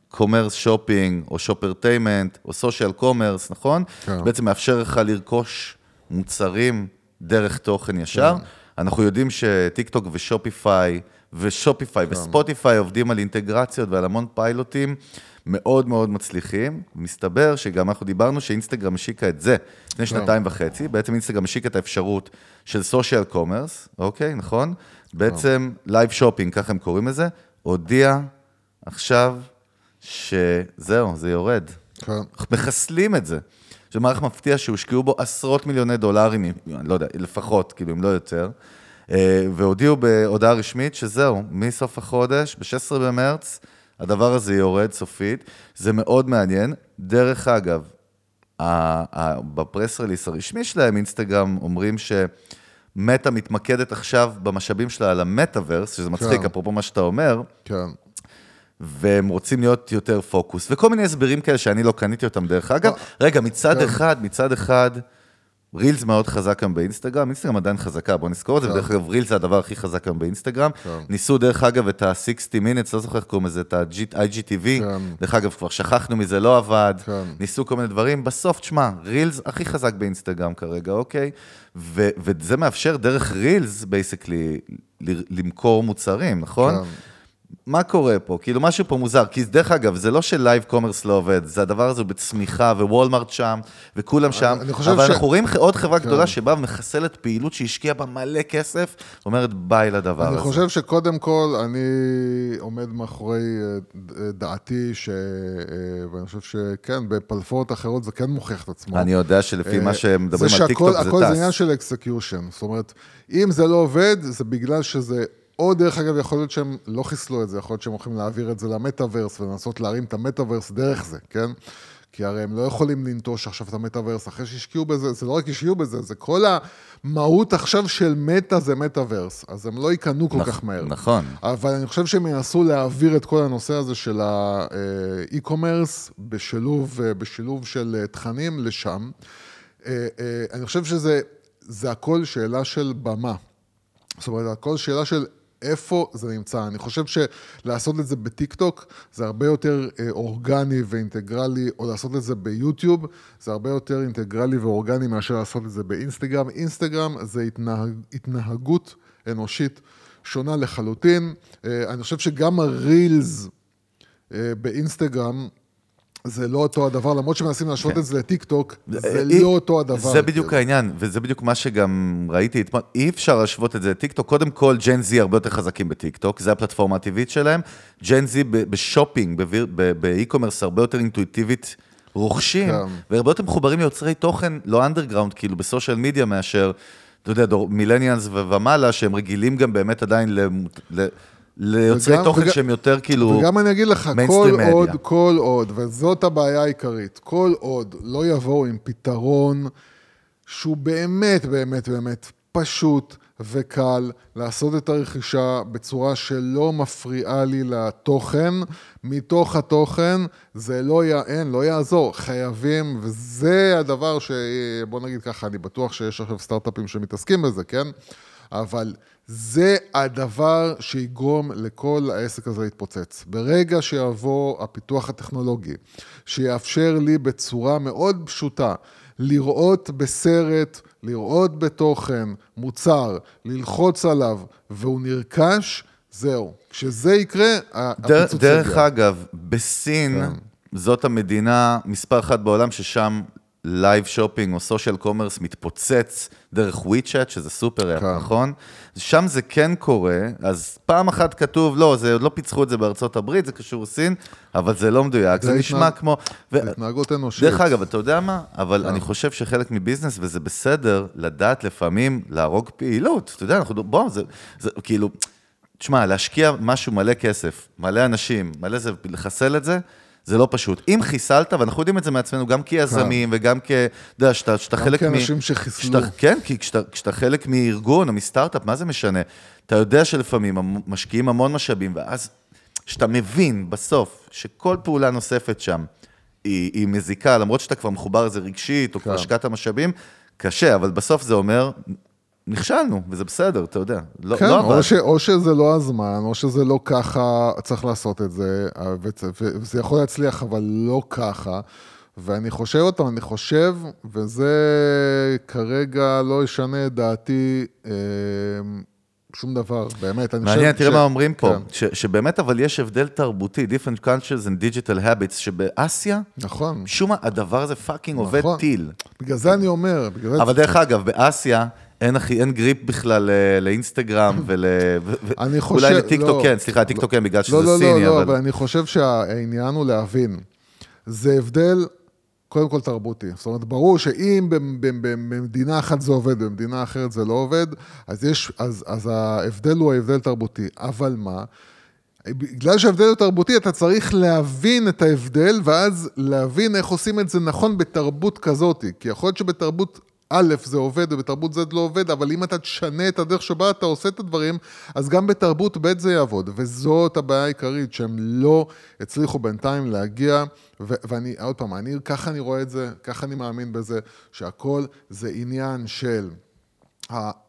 commerce shopping, או shoppertainment, או social commerce, נכון? כן. בעצם מאפשר לך לרכוש מוצרים דרך תוכן ישר. אנחנו יודעים שטיק טוק ושופיפיי, ושופיפיי וספוטיפיי עובדים על אינטגרציות ועל המון פיילוטים מאוד מאוד מצליחים. מסתבר שגם אנחנו דיברנו שאינסטגרם השיקה את זה לפני שנתיים וחצי. בעצם אינסטגרם השיקה את האפשרות של social commerce, אוקיי, נכון? בעצם live shopping, ככה הם קוראים לזה, הודיע עכשיו שזהו, זה יורד. כן. מחסלים את זה. זה מהלך מפתיע שהושקעו בו עשרות מיליוני דולרים, אני לא יודע, לפחות, כאילו, אם לא יותר, אה, והודיעו בהודעה רשמית שזהו, מסוף החודש, ב-16 במרץ, הדבר הזה יורד סופית. זה מאוד מעניין. דרך אגב, בפרס רליס הרשמי שלהם, אינסטגרם, אומרים שמטא מתמקדת עכשיו במשאבים שלה על המטאוורס, שזה מצחיק, כן. אפרופו מה שאתה אומר, כן. והם רוצים להיות יותר פוקוס, וכל מיני הסברים כאלה שאני לא קניתי אותם דרך אגב. רגע, מצד כן. אחד, מצד אחד, רילס מאוד חזק היום באינסטגרם, אינסטגרם עדיין חזקה, בוא נזכור את זה, ודרך אגב, רילס זה הדבר הכי חזק היום באינסטגרם. כן. ניסו דרך אגב את ה-60 minutes, לא זוכר איך קוראים לזה, את ה-IGTV, כן. דרך אגב, כבר שכחנו מזה, לא עבד, כן. ניסו כל מיני דברים, בסוף, תשמע, רילס הכי חזק באינסטגרם כרגע, אוקיי? וזה מאפשר דרך Reels, basically, למכור מוצרים, נכון? כן. מה קורה פה? כאילו, משהו פה מוזר. כי דרך אגב, זה לא ש-live commerce לא עובד, זה הדבר הזה בצמיחה, ווולמרט שם, וכולם שם. אני חושב אבל ש- אנחנו רואים עוד חברה כן. גדולה שבאה ומחסלת פעילות שהשקיעה בה מלא כסף, אומרת ביי לדבר אני הזה. חושב שקודם כל, אני עומד מאחורי אה, ד- דעתי, ש... אה, ואני חושב שכן, בפלטפורמות אחרות זה כן מוכיח את עצמו. אני יודע שלפי מה שהם מדברים זה על טיקטוק שהכל זה הכל זה עניין טס. של execution. זאת אומרת, אם זה לא עובד, זה בגלל שזה... או דרך אגב, יכול להיות שהם לא חיסלו את זה, יכול להיות שהם הולכים להעביר את זה למטאוורס ולנסות להרים את המטאוורס דרך זה, כן? כי הרי הם לא יכולים לנטוש עכשיו את המטאוורס אחרי שהשקיעו בזה, זה לא רק השקיעו בזה, זה כל המהות עכשיו של מטא זה מטאוורס, אז הם לא ייכנעו כל נכ- כך מהר. נכון. אבל אני חושב שהם ינסו להעביר את כל הנושא הזה של האי-קומרס בשילוב, אה, בשילוב של אה, תכנים לשם. אה, אני חושב שזה זה הכל שאלה של במה. זאת אומרת, הכל שאלה של איפה זה נמצא. אני חושב שלעשות את זה בטיקטוק זה הרבה יותר אה, אורגני ואינטגרלי, או לעשות את זה ביוטיוב זה הרבה יותר אינטגרלי ואורגני מאשר לעשות את זה באינסטגרם. אינסטגרם זה התנהג, התנהגות אנושית שונה לחלוטין. אה, אני חושב שגם הרילס אה, באינסטגרם זה לא אותו הדבר, למרות שמנסים להשוות את זה לטיקטוק, זה אה, לא אותו הדבר. זה בדיוק כאילו. העניין, וזה בדיוק מה שגם ראיתי אתמול. אי אפשר להשוות את זה לטיקטוק. קודם כל, Gen Z הרבה יותר חזקים בטיקטוק, זה הפלטפורמה הטבעית שלהם. Gen Z ב-shopping, ב-e-commerce, הרבה יותר אינטואיטיבית רוכשים, כן. והרבה יותר מחוברים ליוצרי תוכן, לא underground, כאילו בסושיאל מדיה, מאשר, אתה יודע, millennials ומעלה, שהם רגילים גם באמת עדיין ליוצרי וגם- תוכן וגם- שהם יותר כאילו... וגם אני אגיד לך, כל media. עוד, כל עוד, וזאת הבעיה העיקרית, כל עוד לא יבואו עם פתרון שהוא באמת, באמת, באמת פשוט וקל לעשות את הרכישה בצורה שלא מפריעה לי לתוכן, מתוך התוכן, זה לא, י... אין, לא יעזור, חייבים, וזה הדבר ש... בוא נגיד ככה, אני בטוח שיש עכשיו סטארט-אפים שמתעסקים בזה, כן? אבל זה הדבר שיגרום לכל העסק הזה להתפוצץ. ברגע שיבוא הפיתוח הטכנולוגי, שיאפשר לי בצורה מאוד פשוטה לראות בסרט, לראות בתוכן, מוצר, ללחוץ עליו, והוא נרכש, זהו. כשזה יקרה, הפיצוץ דרך יגיע. אגב, בסין, כן. זאת המדינה מספר אחת בעולם ששם live shopping או social commerce מתפוצץ דרך וויצ'אט, שזה סופר כן. נכון? שם זה כן קורה, אז פעם אחת כתוב, לא, זה עוד לא פיצחו את זה בארצות הברית, זה קשור לסין, אבל זה לא מדויק, זה זה נשמע התנהג- כמו... ו- התנהגות אנושית. דרך אגב, אתה יודע מה? אבל אני חושב שחלק מ business, וזה בסדר, לדעת לפעמים להרוג פעילות. אתה יודע, אנחנו, בוא, זה, זה כאילו, תשמע, להשקיע משהו מלא כסף, מלא אנשים, מלא זה, לחסל את זה, זה לא פשוט. אם חיסלת, ואנחנו יודעים את זה מעצמנו, גם כיזמים וגם כ... אתה יודע, שאתה, גם חלק מ... כאנשים שחיסלו. כן, כי כשאתה, חלק מארגון או מסטארט-אפ, מה זה משנה? אתה יודע שלפעמים משקיעים המון משאבים, ואז כשאתה מבין בסוף שכל פעולה נוספת שם היא, היא מזיקה, למרות שאתה כבר מחובר לזה רגשית, או כבר כן. השקעת משאבים, קשה, אבל בסוף זה אומר, נכשלנו, וזה בסדר, אתה יודע. לא, כן, לא. או, ש, או שזה לא הזמן, או שזה לא ככה, צריך לעשות את זה, וצ- וזה יכול להצליח, אבל לא ככה. ואני חושב עוד פעם, אני חושב, וזה כרגע לא ישנה את דעתי אה, שום דבר, באמת. אני מעניין, חושב תראה ש- מה אומרים פה, כן, ש, שבאמת אבל יש הבדל תרבותי, different cultures and digital habits, שבאסיה, נכון, משום מה הדבר הזה fucking עובד נכון. טיל. בגלל זה אני אומר, בגלל זה... אבל דרך אגב, באסיה אין, אחי, אין grip בכלל לאינסטגרם ול... [laughs] אני חושב... אולי לטיקטוק לא, כן, סליחה, טיקטוק כן, בגלל שזה לא, לא, סיני, לא, לא, אבל... אבל אני חושב שהעניין הוא להבין. זה הבדל, קודם כל תרבותי. זאת אומרת, ברור שאם במ- במ- במ- במדינה אחת זה עובד, במדינה אחרת זה לא עובד, אז, יש, אז, אז ההבדל הוא ההבדל תרבותי. אבל מה? בגלל שההבדל הוא תרבותי, אתה צריך להבין את ההבדל, ואז להבין איך עושים את זה נכון בתרבות כזאת. כי יכול להיות שבתרבות א' זה עובד ובתרבות ז' לא עובד, אבל אם אתה תשנה את הדרך שבה אתה עושה את הדברים, אז גם בתרבות ב' זה יעבוד. וזאת הבעיה העיקרית, שהם לא הצליחו בינתיים להגיע, ו- ואני, עוד פעם, אני, ככה אני רואה את זה, ככה אני מאמין בזה, שהכל זה עניין של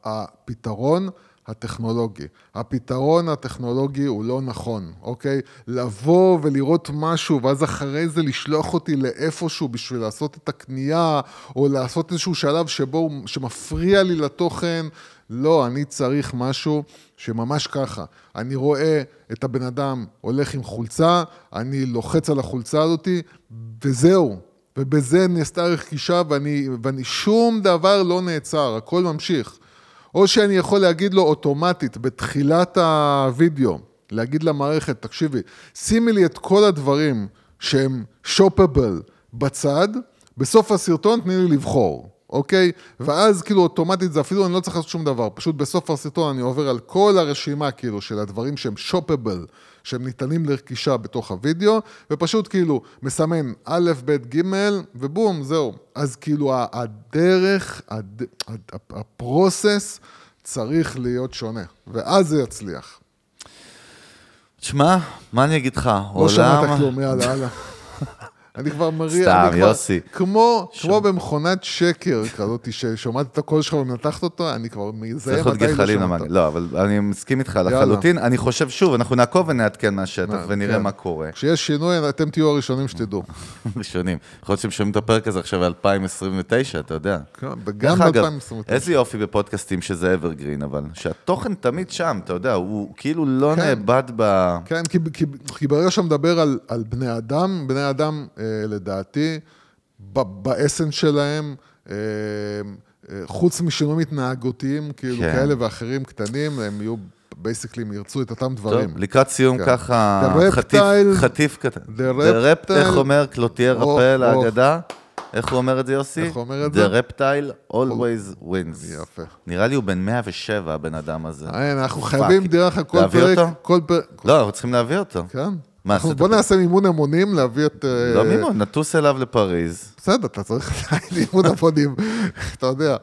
הפתרון הטכנולוגי. הפתרון הטכנולוגי הוא לא נכון, אוקיי? לבוא ולראות משהו, ואז אחרי זה לשלוח אותי לאיפשהו בשביל לעשות את הקנייה, או לעשות איזשהו שלב שבו, שמפריע לי לתוכן, לא, אני צריך משהו שממש ככה. אני רואה את הבן אדם הולך עם חולצה, אני לוחץ על החולצה הזאתי, וזהו. ובזה נעשתה רכישה, ואני, ואני שום דבר לא נעצר, הכל ממשיך. או שאני יכול להגיד לו אוטומטית, בתחילת הווידאו, להגיד למערכת, תקשיבי, שימי לי את כל הדברים שהם שופבל בצד, בסוף הסרטון תני לי לבחור, אוקיי? ואז כאילו אוטומטית זה אפילו, אני לא צריך לעשות שום דבר, פשוט בסוף הסרטון אני עובר על כל הרשימה כאילו של הדברים שהם שופבל, שהם ניתנים לרכישה בתוך הוידאו, ופשוט כאילו מסמן א', ב', ג', ובום, זהו. אז כאילו הדרך, הד... הד- הפרוסס צריך להיות שונה, ואז זה יצליח. תשמע, מה אני אגיד לך? לא שמעת כלום, יאללה, יאללה. [laughs] אני כבר מריע, סתם, אני כבר, יוסי. כמו, כמו במכונת שקר כזאת, ששומעת את הקול שלך ומנתחת אותו, אני כבר מזהה מתי שמעת. למעגל. לא, אבל אני מסכים איתך. לחלוטין. אני חושב, שוב, אנחנו נעקוב ונעדכן מהשטח אה, ונראה כן. מה קורה. כשיש שינוי, אתם תהיו הראשונים שתדעו. [laughs] ראשונים. יכול להיות שהם שומעים את הפרק הזה עכשיו ב-2029, אתה יודע. כן, וגם דרך אגב, ב-2029. איזה יופי בפודקאסטים שזה אברגרין, אבל שהתוכן תמיד שם, אתה יודע, הוא כאילו לא כן. נאבד ב... כן, כי, כי, כי ברגע שאתה מדבר על, על בני אדם, בני אדם, אה, לדעתי, ב, באסנס שלהם, אה, אה, חוץ משינויים התנהגותיים, כאילו כן. כאלה ואחרים קטנים, הם יהיו, בייסיקלי, הם ירצו את אותם דברים. טוב, לקראת סיום כן. ככה, The חטיף, חטיף קטן. The The reptile, איך אומר קלוטייר או, רפל. האגדה? איך הוא אומר את זה, יוסי? איך הוא אומר את The זה? reptile always wins. יפה. נראה לי הוא בן 107, הבן אדם הזה. אין, אנחנו חייבים. דרך כל להביא פרק, אותו? כל פרק, לא, אנחנו צריכים להביא אותו. כן. מה, עשית בוא נעשה מימון המונים, להביא את... אה, לא מימון, נטוס אליו לפריז. בסדר, אתה צריך מימון המונים, [laughs] אתה יודע.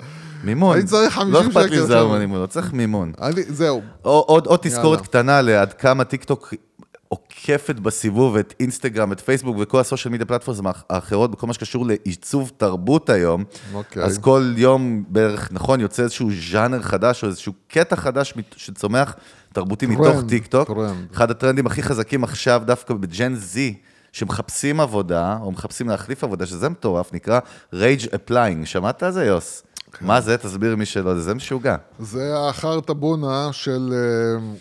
מימון. אני צריך 50 לא אכפת לי שקל עכשיו. מימון, לא צריך מימון. זהו. עוד תזכורת. קטנה לעד כמה טיקטוק עוקפת בסיבוב את אינסטגרם, את פייסבוק וכל ה social media platforms האחרות בכל מה שקשור לעיצוב תרבות היום. אוקיי. אז כל יום בערך, נכון, יוצא איזשהו ז'אנר חדש או איזשהו קטע חדש שצומח תרבותי טרנד, מתוך טיקטוק. טרנד. אחד הטרנדים הכי חזקים עכשיו דווקא ב Gen Z. שמחפשים עבודה, או מחפשים להחליף עבודה, שזה מטורף, נקרא rage applying. שמעת על זה, יוס? מה זה? תסביר מי שלא, זה משוגע. זה החרטה בונה של, אה,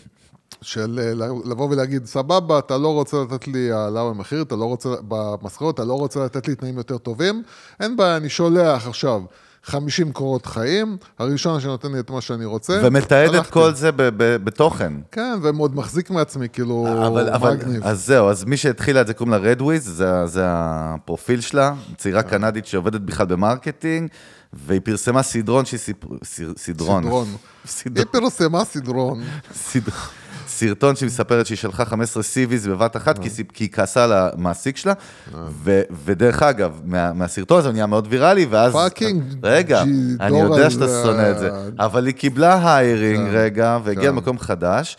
של אה, לבוא ולהגיד, סבבה, אתה לא רוצה לתת לי העלאה במחיר, אתה לא רוצה, במשכורת, אתה לא רוצה לתת לי תנאים יותר טובים, אין בעיה, אני שולח עכשיו 50 קורות חיים, הראשון שנותן לי את מה שאני רוצה. ומתעד את. כל זה ב- ב- בתוכן. כן, ומאוד מחזיק מעצמי, כאילו, אבל, אבל, מגניב. אז זהו, אז מי שהתחילה את זה קוראים לה רדוויז, זה, זה הפרופיל שלה, צעירה קנדית שעובדת בכלל ב marketing, והיא פרסמה סדרון שהיא סיפ... סדרון. סדרון. [laughs] סדרון. היא פרסמה סדרון. סד... סרטון שהיא מספרת שהיא שלחה 15 CVs בבת אחת, כי, היא כעסה על המעסיק שלה, ו... ודרך אגב, מה... מהסרטון הזה נהיה מאוד ויראלי, ואז... fucking רגע, אני יודע שאתה שונא את זה, אבל היא קיבלה היירינג כן, רגע, והגיעה כן. למקום חדש.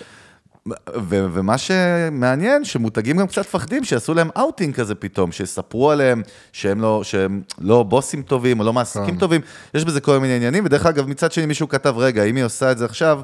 ו- ומה שמעניין, שמותגים גם קצת מפחדים, שיעשו להם אאוטינג כזה פתאום, שיספרו עליהם שהם לא, שהם לא בוסים טובים או לא מעסיקים כן. טובים, יש בזה כל מיני עניינים, ודרך אגב, מצד שני מישהו כתב, רגע, אם היא עושה את זה עכשיו,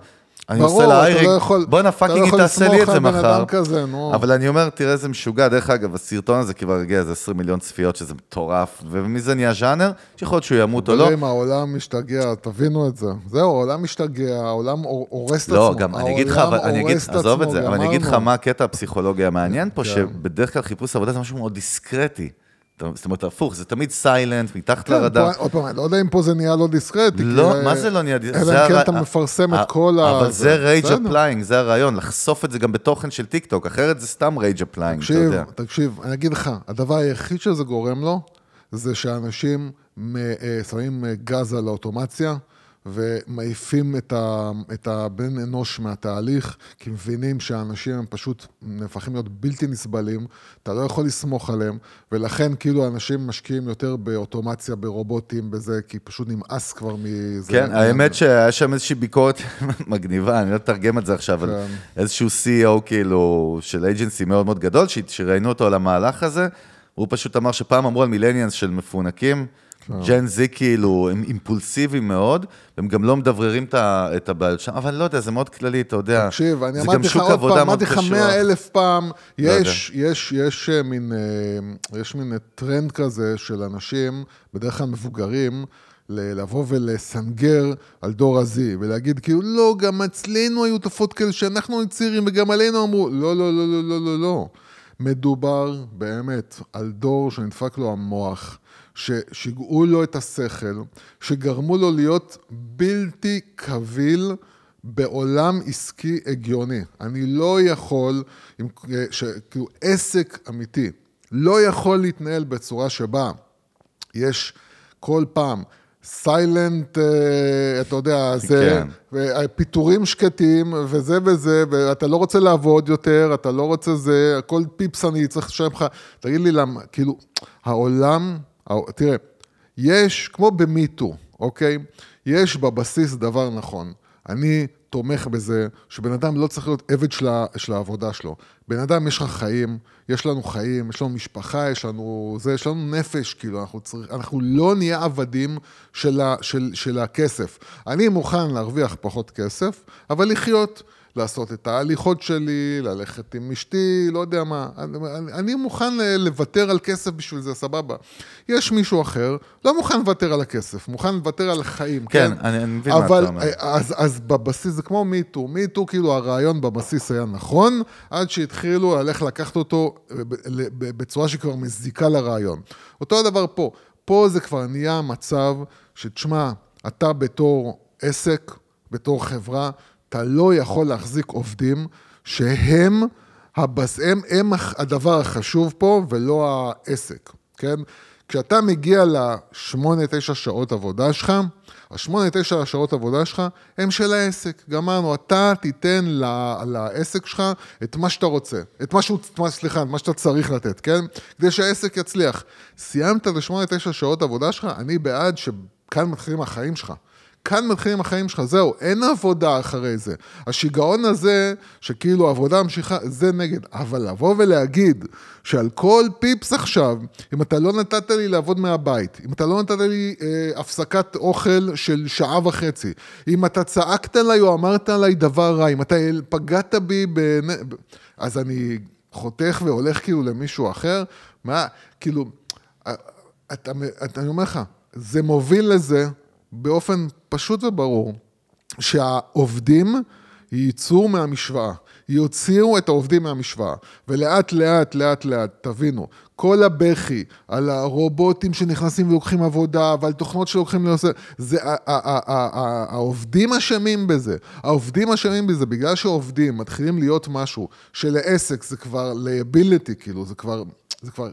אני ברור, עושה לה אתה היירינג, לא יכול- בואנה פאקינג לא היא יכול תעשה לי את זה מחר. כזה. אבל אני אומר, תראה איזה משוגע, דרך אגב, הסרטון הזה כבר הגיע איזה 20 מיליון צפיות, שזה מטורף, ומזה נהיה ז'אנר, שיכול להיות שהוא ימות או לא. חברים, העולם משתגע, תבינו את זה. זהו, העולם משתגע, העולם הור- הורס את עצמו. לא, גם אני אגיד לך, אבל אני אגיד, עזוב את זה, אבל אני אגיד לך. מה הקטע הפסיכולוגי המעניין פה, כן. שבדרך כלל חיפוש עבודה זה משהו מאוד דיסקרטי. זאת אומרת, הפוך, זה תמיד silent, מתחת כן, לרדאר. עוד פעם, אני לא יודע אם פה זה נהיה לא דיסקרטי. לא, כי, מה אה, זה לא נהיה דיסקרטי? אלא אם כן אתה מפרסם את כל ה... אבל זה rage. applying, זה הרעיון, לחשוף את זה גם בתוכן של טיק טוק, אחרת זה סתם rage applying, אתה תקשיב, יודע. תקשיב, אני אגיד לך, הדבר היחיד שזה גורם לו, זה שאנשים אה, שמים אה, גז על האוטומציה. ומעיפים את, ה, את הבן אנוש מהתהליך, כי מבינים שהאנשים הם פשוט נהפכים להיות בלתי נסבלים, אתה לא יכול לסמוך עליהם, ולכן כאילו אנשים משקיעים יותר באוטומציה, ברובוטים, בזה, כי פשוט נמאס כבר מזה. כן, האמת שהיה שם איזושהי ביקורת [laughs] מגניבה, אני לא אתרגם את זה עכשיו, אבל כן. איזשהו CEO כאילו של אייג'נסי מאוד מאוד גדול, שראיינו אותו על המהלך הזה, הוא פשוט אמר שפעם אמרו על millennials שהם מפונקים. Gen Z כאילו, הם אימפולסיביים מאוד, הם גם לא מדבררים את ה- את הבעיות שם, אבל לא יודע, זה מאוד כללי, אתה יודע. תקשיב, אני אמרתי לך עוד פעם, אמרתי לך. מאה אלף פעם, לא יש, יש, יש אה, מין, אה, יש מין טרנד כזה של אנשים, בדרך כלל מבוגרים, לבוא ולסנגר על דור ה-Z, ולהגיד כאילו, לא, גם אצלנו היו תופעות כאלה שאנחנו היינו צעירים וגם עלינו אמרו, לא, לא, לא, לא, לא, לא, לא. מדובר באמת על דור שנדפק לו המוח, ששיגעו לו את השכל, שגרמו לו להיות בלתי קביל בעולם עסקי הגיוני. אני לא יכול, עם, ש, כאילו עסק אמיתי, לא יכול להתנהל בצורה שבה יש כל פעם סיילנט, אתה יודע, זה, כן. פיטורים שקטים, וזה וזה, ואתה לא רוצה לעבוד יותר, אתה לא רוצה זה, הכל פיפס אני צריך לשלם לך. תגיד לי למה, כאילו, העולם, תראה, יש, כמו במיטו, אוקיי? יש בבסיס דבר נכון. אני תומך בזה שבן אדם לא צריך להיות עבד של, של העבודה שלו. בן אדם, יש לך חיים, יש לנו חיים, יש לנו משפחה, יש לנו זה, יש לנו נפש, כאילו, אנחנו, צריך, אנחנו לא נהיה עבדים של, ה, של, של הכסף. אני מוכן להרוויח פחות כסף, אבל לחיות. לעשות את ההליכות שלי, ללכת עם אשתי, לא יודע מה. אני, אני מוכן לוותר על כסף בשביל זה, סבבה. יש מישהו אחר, לא מוכן לוותר על הכסף, מוכן לוותר על החיים, כן? כן, אני, אני מבין מה אתה אומר. אז, אז בבסיס זה כמו מיטו, מיטו כאילו הרעיון בבסיס היה נכון, עד שהתחילו ללכת לקחת אותו בצורה שכבר מזיקה לרעיון. אותו הדבר פה, פה זה כבר נהיה מצב שתשמע, אתה בתור עסק, בתור חברה, אתה לא יכול להחזיק עובדים שהם הבס... הם, הם הדבר החשוב פה ולא העסק, כן? כשאתה מגיע לשמונה, תשע שעות עבודה שלך, השמונה, תשע שעות עבודה שלך הם של העסק. גמרנו, אתה תיתן לעסק שלך את מה שאתה רוצה, את מה שהוא, סליחה, את מה שאתה צריך לתת, כן? כדי שהעסק יצליח. סיימת לשמונה, תשע שעות עבודה שלך, אני בעד שכאן מתחילים החיים שלך. כאן מתחילים החיים שלך, זהו, אין עבודה אחרי זה. השיגעון הזה, שכאילו עבודה ממשיכה, זה נגד. אבל לבוא ולהגיד שעל כל פיפס עכשיו, אם אתה לא נתת לי לעבוד מהבית, אם אתה לא נתת לי אה, הפסקת אוכל של שעה וחצי, אם אתה צעקת עליי או אמרת עליי דבר רע, אם אתה פגעת בי, בנ... אז אני חותך והולך כאילו למישהו אחר, מה, כאילו, אתה, אתה, אני אומר לך, זה מוביל לזה, באופן פשוט וברור, שהעובדים ייצאו מהמשוואה, יוציאו את העובדים מהמשוואה, ולאט לאט לאט לאט, תבינו, כל הבכי על הרובוטים שנכנסים ולוקחים עבודה, ועל תוכנות שלוקחים לנושא, זה, העובדים אשמים בזה, העובדים אשמים בזה, בגלל שעובדים מתחילים להיות משהו שלעסק זה כבר liability, כאילו, זה כבר, זה כבר,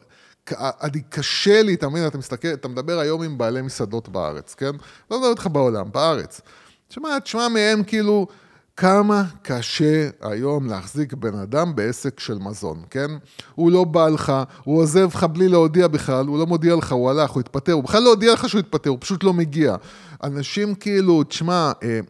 אני קשה לי, אתה מבין, אתה מסתכל, אתה מדבר היום עם בעלי מסעדות בארץ, כן? לא מדבר איתך בעולם, בארץ. תשמע, תשמע מהם כאילו... כמה קשה היום להחזיק בן אדם בעסק של מזון, כן? הוא לא בא לך, הוא עוזב לך בלי להודיע בכלל, הוא לא מודיע לך, הוא הלך, הוא התפטר, הוא בכלל לא הודיע לך שהוא התפטר, הוא פשוט לא מגיע. אנשים כאילו, תשמע, אה,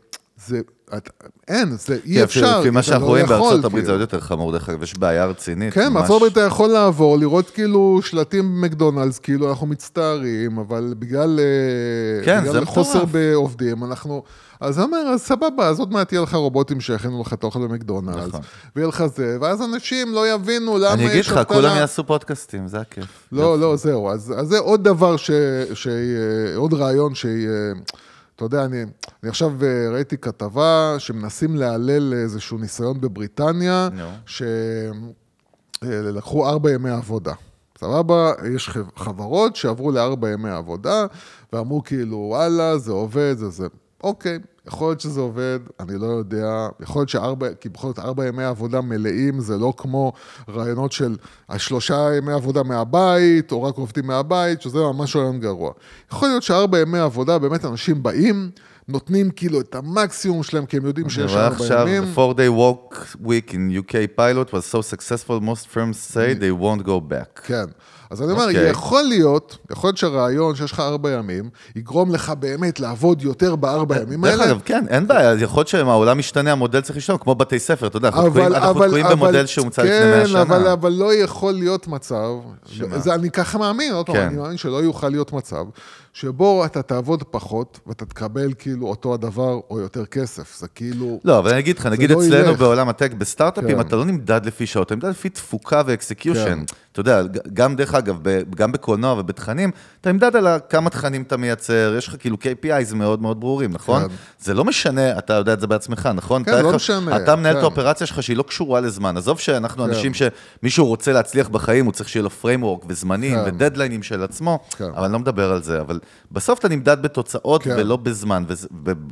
זה... את, אין, זה אי אפשר. לפי מה שאנחנו לא רואים בארצות הברית זה כאילו. עוד יותר חמור, דרך אגב, יש בעיה רצינית. כן. בארצות הברית אתה יכול לעבור, לראות כאילו שלטים במקדונלדס, כאילו אנחנו מצטערים, אבל בגלל, אה, כן, בגלל זה חוסר. בעובדים, אנחנו... אז אומר, אז סבבה, אז עוד מעט יהיה לך רובוטים שיכינו לך את האוכל במקדונלדס, נכון. ויהיה לך זה, ואז אנשים לא יבינו למה יש אני אגיד לך. כולם יעשו פודקאסטים, זה הכיף. לא, לא, זהו. אז, אז זה עוד דבר, ש, ש, עוד רעיון שהיא... אתה יודע, אני, אני עכשיו אה, ראיתי כתבה שמנסים להלל איזשהו ניסיון בבריטניה, נו. שלקחו ארבע ימי עבודה. סבבה, יש חב- חברות שעברו לארבע ימי עבודה, ואמרו כאילו, וואלה, זה עובד, זה זה. אוקיי, יכול להיות שזה עובד, אני לא יודע. יכול להיות שארבע, כי בכל זאת ארבע ימי עבודה מלאים, זה לא כמו רעיונות של השלושה ימי עבודה מהבית, או רק עובדים מהבית, שזה ממש רעיון גרוע. יכול להיות שארבע ימי עבודה, באמת אנשים באים, נותנים כאילו את המקסימום שלהם, כי הם יודעים אני שיש רואה ארבע עכשיו, ימים. the four-day work week in UK pilot was so successful, most firms say they won't go back. כן. אז אני אומר, אוקיי. יכול להיות, יכול להיות שהרעיון שיש לך ארבע ימים, יגרום לך באמת לעבוד יותר בארבע ימים דרך האלה. אגב, כן, אין בעיה, יכול להיות שהעולם משתנה, המודל צריך להשתנות, כמו בתי ספר, אתה יודע, אנחנו אבל, תקועים- אנחנו אבל, תקועים אבל, במודל שהומצא לפני כן, 100 שנה. אבל, אבל לא יכול להיות מצב, שמה? זה, אני ככה מאמין, עוד פעם, כן. אני מאמין שלא יוכל להיות מצב, שבו אתה תעבוד פחות, ואתה תקבל כאילו אותו הדבר או יותר כסף, זה כאילו... לא, אבל אני אגיד לך, נגיד לא אצלנו ילך. בעולם ה tech, בסטארט-אפים כן. אתה לא נמדד לפי שעות, אתה נמדד לפי תפוקה ו execution. כן. אתה יודע, גם דרך אגב, גם בקולנוע ובתכנים, אתה נמדד על כמה תכנים אתה מייצר, יש לך כאילו KPIs מאוד מאוד ברורים, נכון? כן. זה לא משנה, אתה יודע את זה בעצמך, נכון? כן, לא משנה, אתה מנהל את כן. האופרציה שלך שהיא לא קשורה לזמן. עזוב שאנחנו כן. אנשים שמישהו רוצה להצליח בחיים, הוא צריך שיהיה לו framework וזמנים כן. ודדליינים של עצמו, כן. אבל אני לא מדבר על זה. אבל בסוף אתה נמדד בתוצאות כן. ולא בזמן,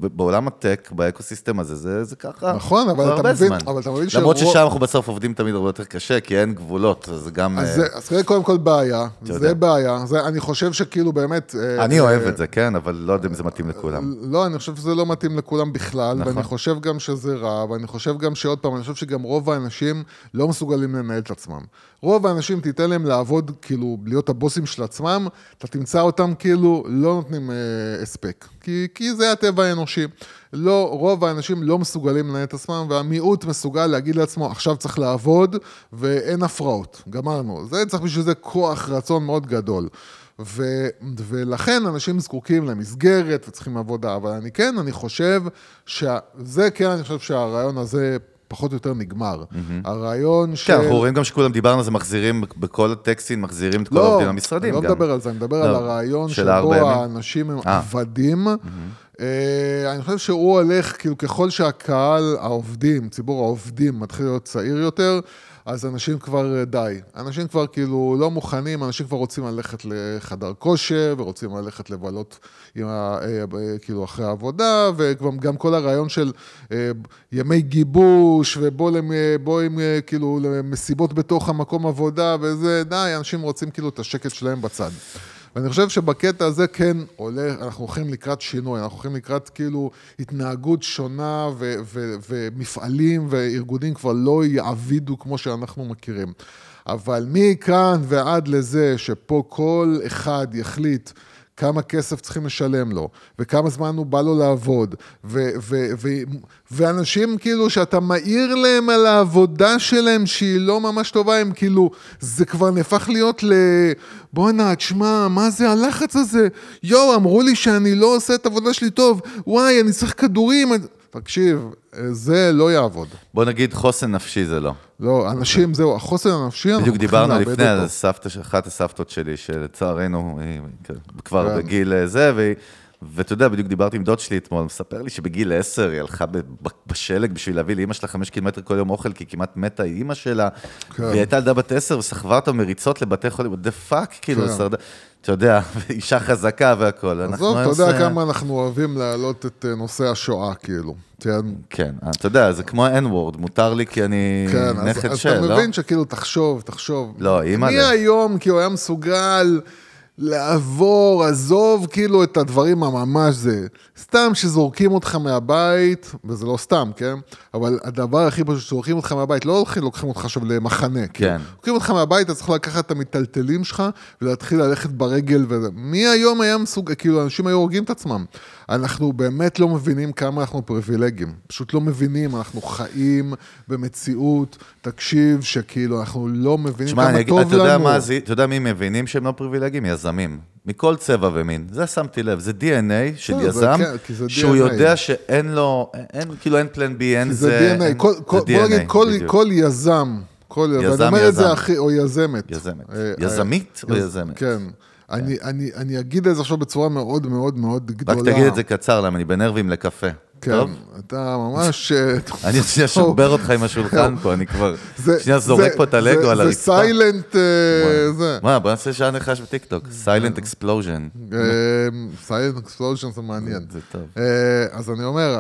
ובעולם הטק, באקוסיסטם הזה, זה זה ככה. נכון, אבל אתה מבין-. אבל אתה מבין למרות שרוב- ששם אנחנו בסוף עובדים תמיד הרבה יותר קשה, כי אין גבולות, אז גם... אז אה, זה, אז קודם כל בעיה, יודע. זה בעיה, זה, אני חושב שכאילו באמת... אה, אני אה, אוהב את זה, כן, אבל לא יודע אם זה מתאים לכולם. לא, אני חושב שזה לא מתאים לכולם בכלל, נכון. ואני חושב גם שזה רע, ואני חושב גם שעוד פעם, אני חושב שגם רוב האנשים לא מסוגלים לנהל את עצמם. רוב האנשים, תיתן להם לעבוד, כאילו, להיות הבוסים של עצמם, אתה תמצא אותם כאילו לא נותנים אה, הספק. כי, כי זה הטבע האנושי. לא, רוב האנשים לא מסוגלים לנהל את עצמם, והמיעוט מסוגל להגיד לעצמו, עכשיו צריך לעבוד, ואין הפרעות, גמרנו. זה צריך בשביל זה כוח רצון מאוד גדול. ו, ולכן אנשים זקוקים למסגרת וצריכים עבודה, אבל אני כן, אני חושב שזה כן, אני חושב שהרעיון הזה פחות או יותר נגמר. הרעיון של... כן, אנחנו רואים גם שכולם דיברנו על זה, מחזירים, בכל הטקסטים מחזירים את כל לא, העובדים למשרדים אני לא. מדבר על זה, אני מדבר לא, על הרעיון שבו? האנשים הם אה. עבדים. אה, אני חושב שהוא הולך, כאילו ככל שהקהל, העובדים, ציבור העובדים מתחיל להיות צעיר יותר, אז אנשים כבר אה, די. אנשים כבר כאילו לא מוכנים, אנשים כבר רוצים ללכת לחדר כושר, ורוצים ללכת לבלות עם ה, אה, כאילו אחרי העבודה, וגם גם כל הרעיון של אה, ימי גיבוש, ובוא למ- עם כאילו למסיבות בתוך המקום עבודה, וזה, די, אנשים רוצים כאילו את השקט שלהם בצד. ואני חושב שבקטע הזה כן עולה, אנחנו הולכים לקראת שינוי, אנחנו הולכים לקראת כאילו התנהגות שונה ו- ו- ומפעלים וארגונים כבר לא יעבידו כמו שאנחנו מכירים. אבל מכאן ועד לזה שפה כל אחד יחליט כמה כסף צריכים לשלם לו, וכמה זמן הוא בא לו לעבוד, ו- ו- ו- ואנשים כאילו שאתה מעיר להם על העבודה שלהם שהיא לא ממש טובה, הם כאילו, זה כבר נהפך להיות ל... בואנה, תשמע, מה זה הלחץ הזה? יואו, אמרו לי שאני לא עושה את העבודה שלי טוב, וואי, אני צריך כדורים. תקשיב, זה לא יעבוד. בוא נגיד חוסן נפשי זה לא. לא, אנשים, זהו, החוסן הנפשי, אנחנו בדיוק דיברנו לפני. על סבתא, אחת הסבתות שלי, שלצערנו, היא כבר כן. בגיל אה, זה, והיא... ואתה יודע, בדיוק דיברתי עם דוד שלי אתמול, מספר לי שבגיל 10 היא הלכה בשלג בשביל להביא לאימא שלה חמש קילומטר כל יום אוכל, כי כמעט מתה אימא שלה, כן. והיא הייתה ילדה בת 10 וסחבה אותה מריצות לבתי חולים, the fuck, כאילו, כן. אתה יודע, [laughs] אישה חזקה והכול. עזוב, אתה יודע זה- כמה אנחנו אוהבים להעלות את אה, נושא השואה, כאילו. כן, כן, אתה יודע, זה כמו ה-N-word, מותר לי כי אני כן, אז, נכד אז של, אתה לא? מבין שכאילו, תחשוב, תחשוב. לא, אימא'לה. מי היום כאילו היה מסוגל לעבור, עזוב כאילו את הדברים הממש זה. סתם שזורקים אותך מהבית, וזה לא סתם, כן? אבל הדבר הכי פשוט, שזורקים אותך מהבית, לא הולכים, לוקחים אותך עכשיו למחנה. כאילו. כן. לוקחים אותך מהבית, אתה צריך לקחת את המיטלטלים שלך ולהתחיל ללכת ברגל וזה. מי היום היה מסוגל, כאילו, אנשים היו הורגים את עצמם. אנחנו באמת לא מבינים כמה אנחנו פריבילגים. פשוט לא מבינים, אנחנו חיים במציאות, תקשיב, שכאילו, אנחנו לא מבינים תשמע, כמה אני טוב אתה יודע לנו. מה זה, אתה יודע מי מבינים שהם לא פריבילגים? יזמים. מכל צבע ומין. זה שמתי לב, זה DNA של יזם, כן, שהוא DNA. יודע שאין לו, אין, כאילו אין פלן בי, אין זה... זה DNA, אין- כל, זה כל, בוא DNA, נגיד, כל. כל יזם, כל יזם, יזם, ואני אומר את זה יזם. הכי, או יזמת. יזמת. אה, יזמית אה, או יז- יזמת? כן. אני, אני, אני אגיד את זה עכשיו בצורה מאוד מאוד מאוד גדולה. רק תגיד את זה קצר, למה אני בנרבים לקפה. כן, טוב? אתה ממש... אה, [laughs] אני רוצה לשבר אותך עם השולחן [laughs] פה, אני כבר... שנייה זורק פה את הלגו על זה הרצפה. silent, זה. מה, בוא נעשה שעה נחש בטיקטוק. silent explosion. silent explosion זה מעניין. זה טוב. אה, אז אני אומר,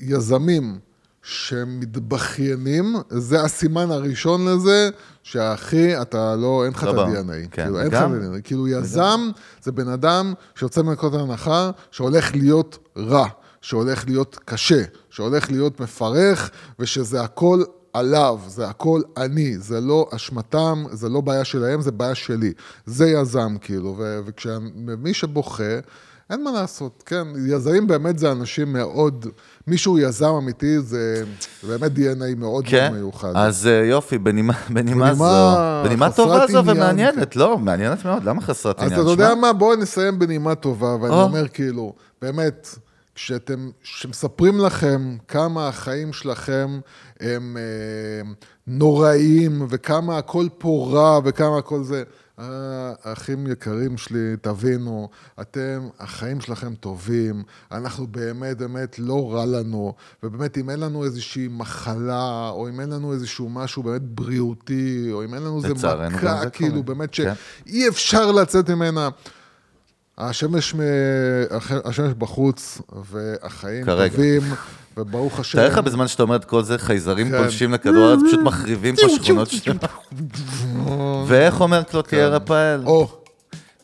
היזמים שמתבכיינים, זה הסימן הראשון לזה, שאחי, אתה לא, אין לך לא את בא. ה-DNA. כן, כאילו, אין לך את ה-DNA. כאילו, יזם זה בן אדם שיוצא מנקודת ההנחה שהולך להיות רע, שהולך להיות קשה, שהולך להיות מפרך, ושזה הכל עליו, זה הכל אני, זה לא אשמתם, זה לא בעיה שלהם, זה בעיה שלי. זה יזם, כאילו, וכשמי שבוכה, אין מה לעשות, כן, יזמים באמת זה אנשים מאוד, מישהו יזם אמיתי, זה באמת DNA מאוד כן, מאוד מיוחד. אז אה, יופי, בנימה בנימה בנימה זו. בנימה טובה זו ומעניינת, לא, מעניינת מאוד, למה חסרת אז עניין? אתה יודע מה, בואו נסיים בנימה טובה, ואני או. אומר כאילו, באמת, כשאתם, כשמספרים לכם כמה החיים שלכם הם אה, נוראיים, וכמה הכל פה רע, וכמה הכל זה, אה, אחים יקרים שלי, תבינו, אתם, החיים שלכם טובים, אנחנו באמת באמת לא רע לנו, ובאמת אם אין לנו איזושהי מחלה, או אם אין לנו איזשהו משהו באמת בריאותי, או אם אין לנו איזה מכה, זה כאילו, קורה. באמת כן. שאי אפשר לצאת ממנה. השמש, מ... השמש בחוץ, והחיים כרגע. טובים, וברוך השם. תאר לך בזמן שאתה אומר את כל זה, חייזרים כן. פולשים לכדור הארץ, פשוט מחריבים פה שכונות שלמות. ואיך אומר קלוטייר רפאל? או,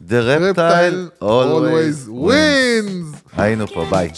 The reptile always wins. היינו פה, ביי.